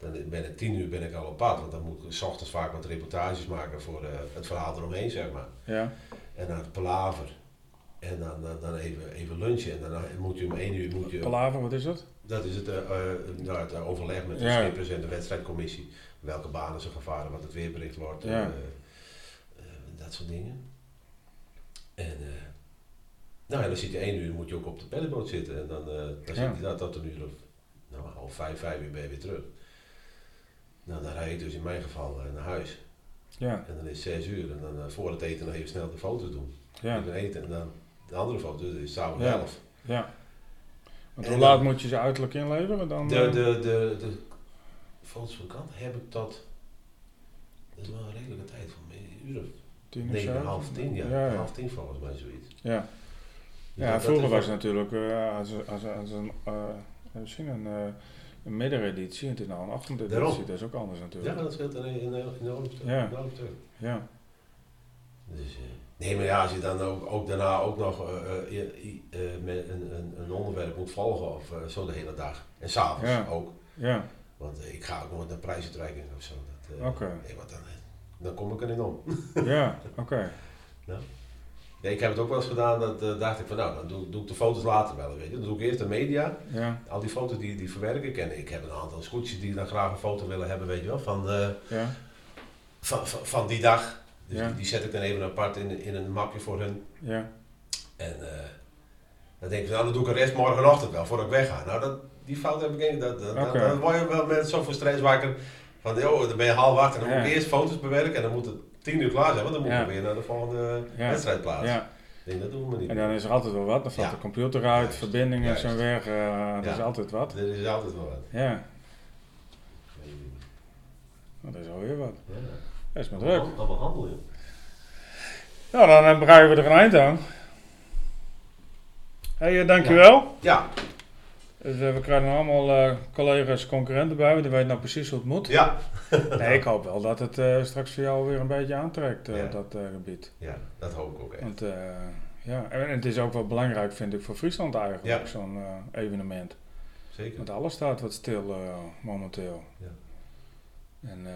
dan ben ik tien uur ben ik al op pad. Want dan moet ik s ochtends vaak wat reportages maken voor eh, het verhaal eromheen, zeg maar. ja, En dan het palaver. En dan, dan, dan even, even lunchen. En dan moet je om één uur, moet je, Palaver, wat is dat? dat is het, nou, het eh, overleg met de Ja. schippers en de wedstrijdcommissie. Welke banen ze gevaren, wat het weerbericht wordt. Ja. dat soort dingen. En nou, ja, dan zit je één uur, moet je ook op de bellyboot zitten. En dan, dan Ja. zit je dat tot een uur of nou, half vijf, vijf uur ben je weer terug. Nou, dan rijd ik dus in mijn geval naar huis. Ja, En dan is het zes uur. En dan voor het eten nog even snel de foto's doen. ja, Even eten. En dan de andere foto, is s'avonds Ja. elf. ja. Want hoe laat moet je ze uiterlijk inleveren? Dan, De, eh, de, de, de foto's van kant heb ik tot, dat is wel een redelijke tijd, van een uur of tien of negen, zo? half tien, ja. Ja, ja. Half tien volgens mij zoiets. ja. Dus Ja, vroeger was het natuurlijk eh, als, als, als een, eh, misschien een, eh een middeneditie en is nou een ochtendeditie. Daarom. Dat is ook anders natuurlijk. Ja, dat scheelt een, een enorm stuk. Ja. Ja, Dus, nee, maar ja, als je dan ook, ook daarna ook nog eh, eh, eh, met een, een, een onderwerp moet volgen of zo de hele dag. En s'avonds Ja. ook. ja, Want ik ga ook nooit naar prijsuitreiking of zo. Oké. Nee, want dan, dan kom ik er niet om. ja, oké. Ja, ik heb het ook wel eens gedaan, dat dacht ik van nou, dan doe, doe ik de foto's later wel, weet je. Dan doe ik eerst de media, Ja, al die foto's die, die verwerk ik. En ik heb een aantal scootjes die dan graag een foto willen hebben, weet je wel, van, ja, van, van, van die dag. Dus Ja. die, die zet ik dan even apart in, in een mapje voor hun. ja, En eh, dan denk ik, nou, dan doe ik de rest morgenochtend wel, voordat ik wegga. Nou, dat, die fout heb ik één, dat, dat, word je wel met zoveel stress wakker. Van, joh, dan ben je half acht en dan Ja. moet ik eerst foto's bewerken en dan moet het tien uur klaar zijn, want dan moet ik weer naar de volgende Ja. wedstrijd plaatsen. Nee, dat doen we niet. En dan is er altijd wel wat. Dan valt Ja. de computer uit, Juist. verbindingen Juist. zijn weg. eh er is altijd wat. Er is altijd wel wat. Ja, dat is alweer wat. Ja. Dat is maar druk. Allemaal handel, joh. Nou, dan eh, breien we er een eind aan. Hé, hey, dankjewel. Ja, Dus, eh, we krijgen allemaal eh, collega's, concurrenten bij, die weten nou precies hoe het moet. ja. Nee, ik hoop wel dat het eh, straks voor jou weer een beetje aantrekt, eh, Ja. dat eh, gebied. Ja, dat hoop ik ook echt. Want eh, ja, en het is ook wel belangrijk, vind ik, voor Friesland eigenlijk, Ja. zo'n eh, evenement. Zeker. Want alles staat wat stil eh, momenteel. Ja. En eh,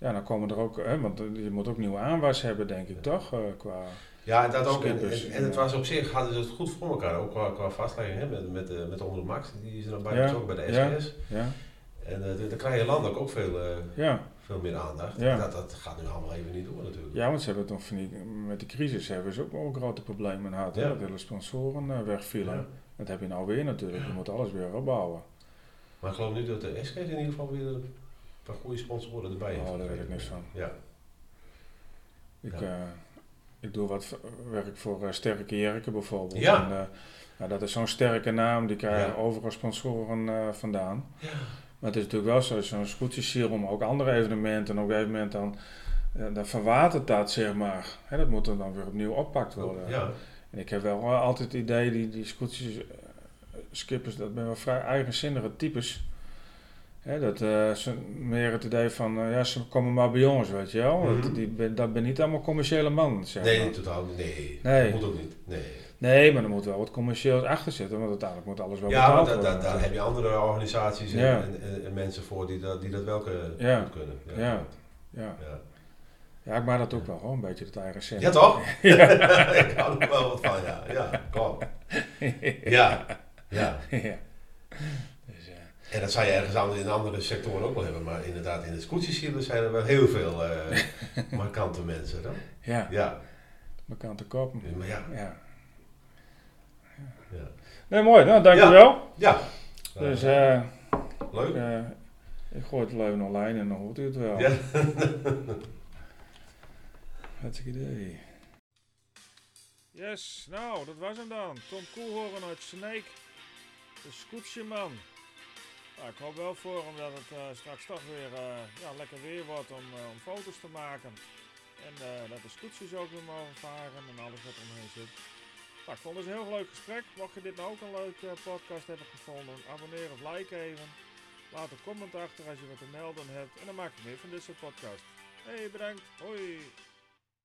ja, dan komen er ook, hè, want je moet ook nieuwe aanwas hebben, denk ik, Ja. toch? eh, qua, Ja, en dat ook. En, en, en het ja. was op zich, hadden ze het goed voor elkaar, ook qua, qua vastlegging, hè, met, met, eh, met de Omroep Max, die is er dan bij Ja, betrokken bij de ja. SGS. ja, En eh, daar krijg je landelijk ook veel, eh, ja. veel meer aandacht. Ja. Dat, dat gaat nu allemaal even niet door natuurlijk. ja, want ze hebben die, met die crisis hebben ze ook wel grote problemen gehad. Ja. Dat hele sponsoren eh, wegvielen. Ja. Dat heb je nou weer natuurlijk, je moet alles weer opbouwen. Maar ik geloof nu dat de SGS in ieder geval weer een paar goede sponsoren erbij heeft. Oh, daar weet ik niks van. Ja, Ik, Ja. eh, ik doe wat werk voor uh, Sterke Jerke bijvoorbeeld. Ja. En, eh, nou, dat is zo'n sterke naam, die krijgen Ja. overal sponsoren eh, vandaan. Ja. Maar het is natuurlijk wel zo, zo'n om ook andere evenementen. En op een gegeven moment dan, eh, dan verwatert dat, zeg maar. Hè, dat moet er dan weer opnieuw oppakt worden. ja. En ik heb wel eh, altijd het idee, die, die scootjes, eh, skippers, dat zijn wel vrij eigenzinnige types. Hè, dat ze meer het idee van, eh, ja, ze komen maar bij jongens, weet je wel. Mhm. dat, die, ben- dat ben niet allemaal commerciële mannen, zeg Nee, maar. totaal niet. Nee, Nee. dat moet ook niet. Nee. Nee, maar er moet wel wat commercieels achter zitten, want uiteindelijk moet alles wel Ja, betaald worden. da- daar heb je andere organisaties en, Ja. en, en- en mensen voor die dat, die dat wel kunnen. Ja. kunnen. Ja. ja. Ja. ja, ik maak dat ook wel, gewoon een beetje het eigen zin. ja, toch? Ja. ik hou er wel wat van, ja. Ja, klopt. Ja. ja. Ja. En dat zou je ergens anders in andere sectoren ook wel hebben, maar inderdaad in de scootjesielen zijn er wel heel veel eh, markante mensen. Dan. ja, Ja. bekante kop. Maar ja. Ja. Ja. Nee, mooi. Nou, dankjewel. ja. Dus, eh, Leuk. eh, Ik gooi het even online en dan hoort u het wel. Ja. Hartstikke idee. Yes, nou, dat was hem dan. Tom Koelhoorn uit Snake. De Scootjeman. Nou, ik hoop wel voor hem dat het eh, straks toch weer eh, ja, lekker weer wordt om, eh, om foto's te maken. En dat de scootjes ook weer mogen varen en alles wat omheen zit. Nou, ik vond het een heel leuk gesprek. Mocht je dit nou ook een leuke podcast hebben gevonden, abonneer of like even. Laat een comment achter als je wat te melden hebt. En dan maak ik meer van dit soort podcasts. Hey, bedankt. Hoi.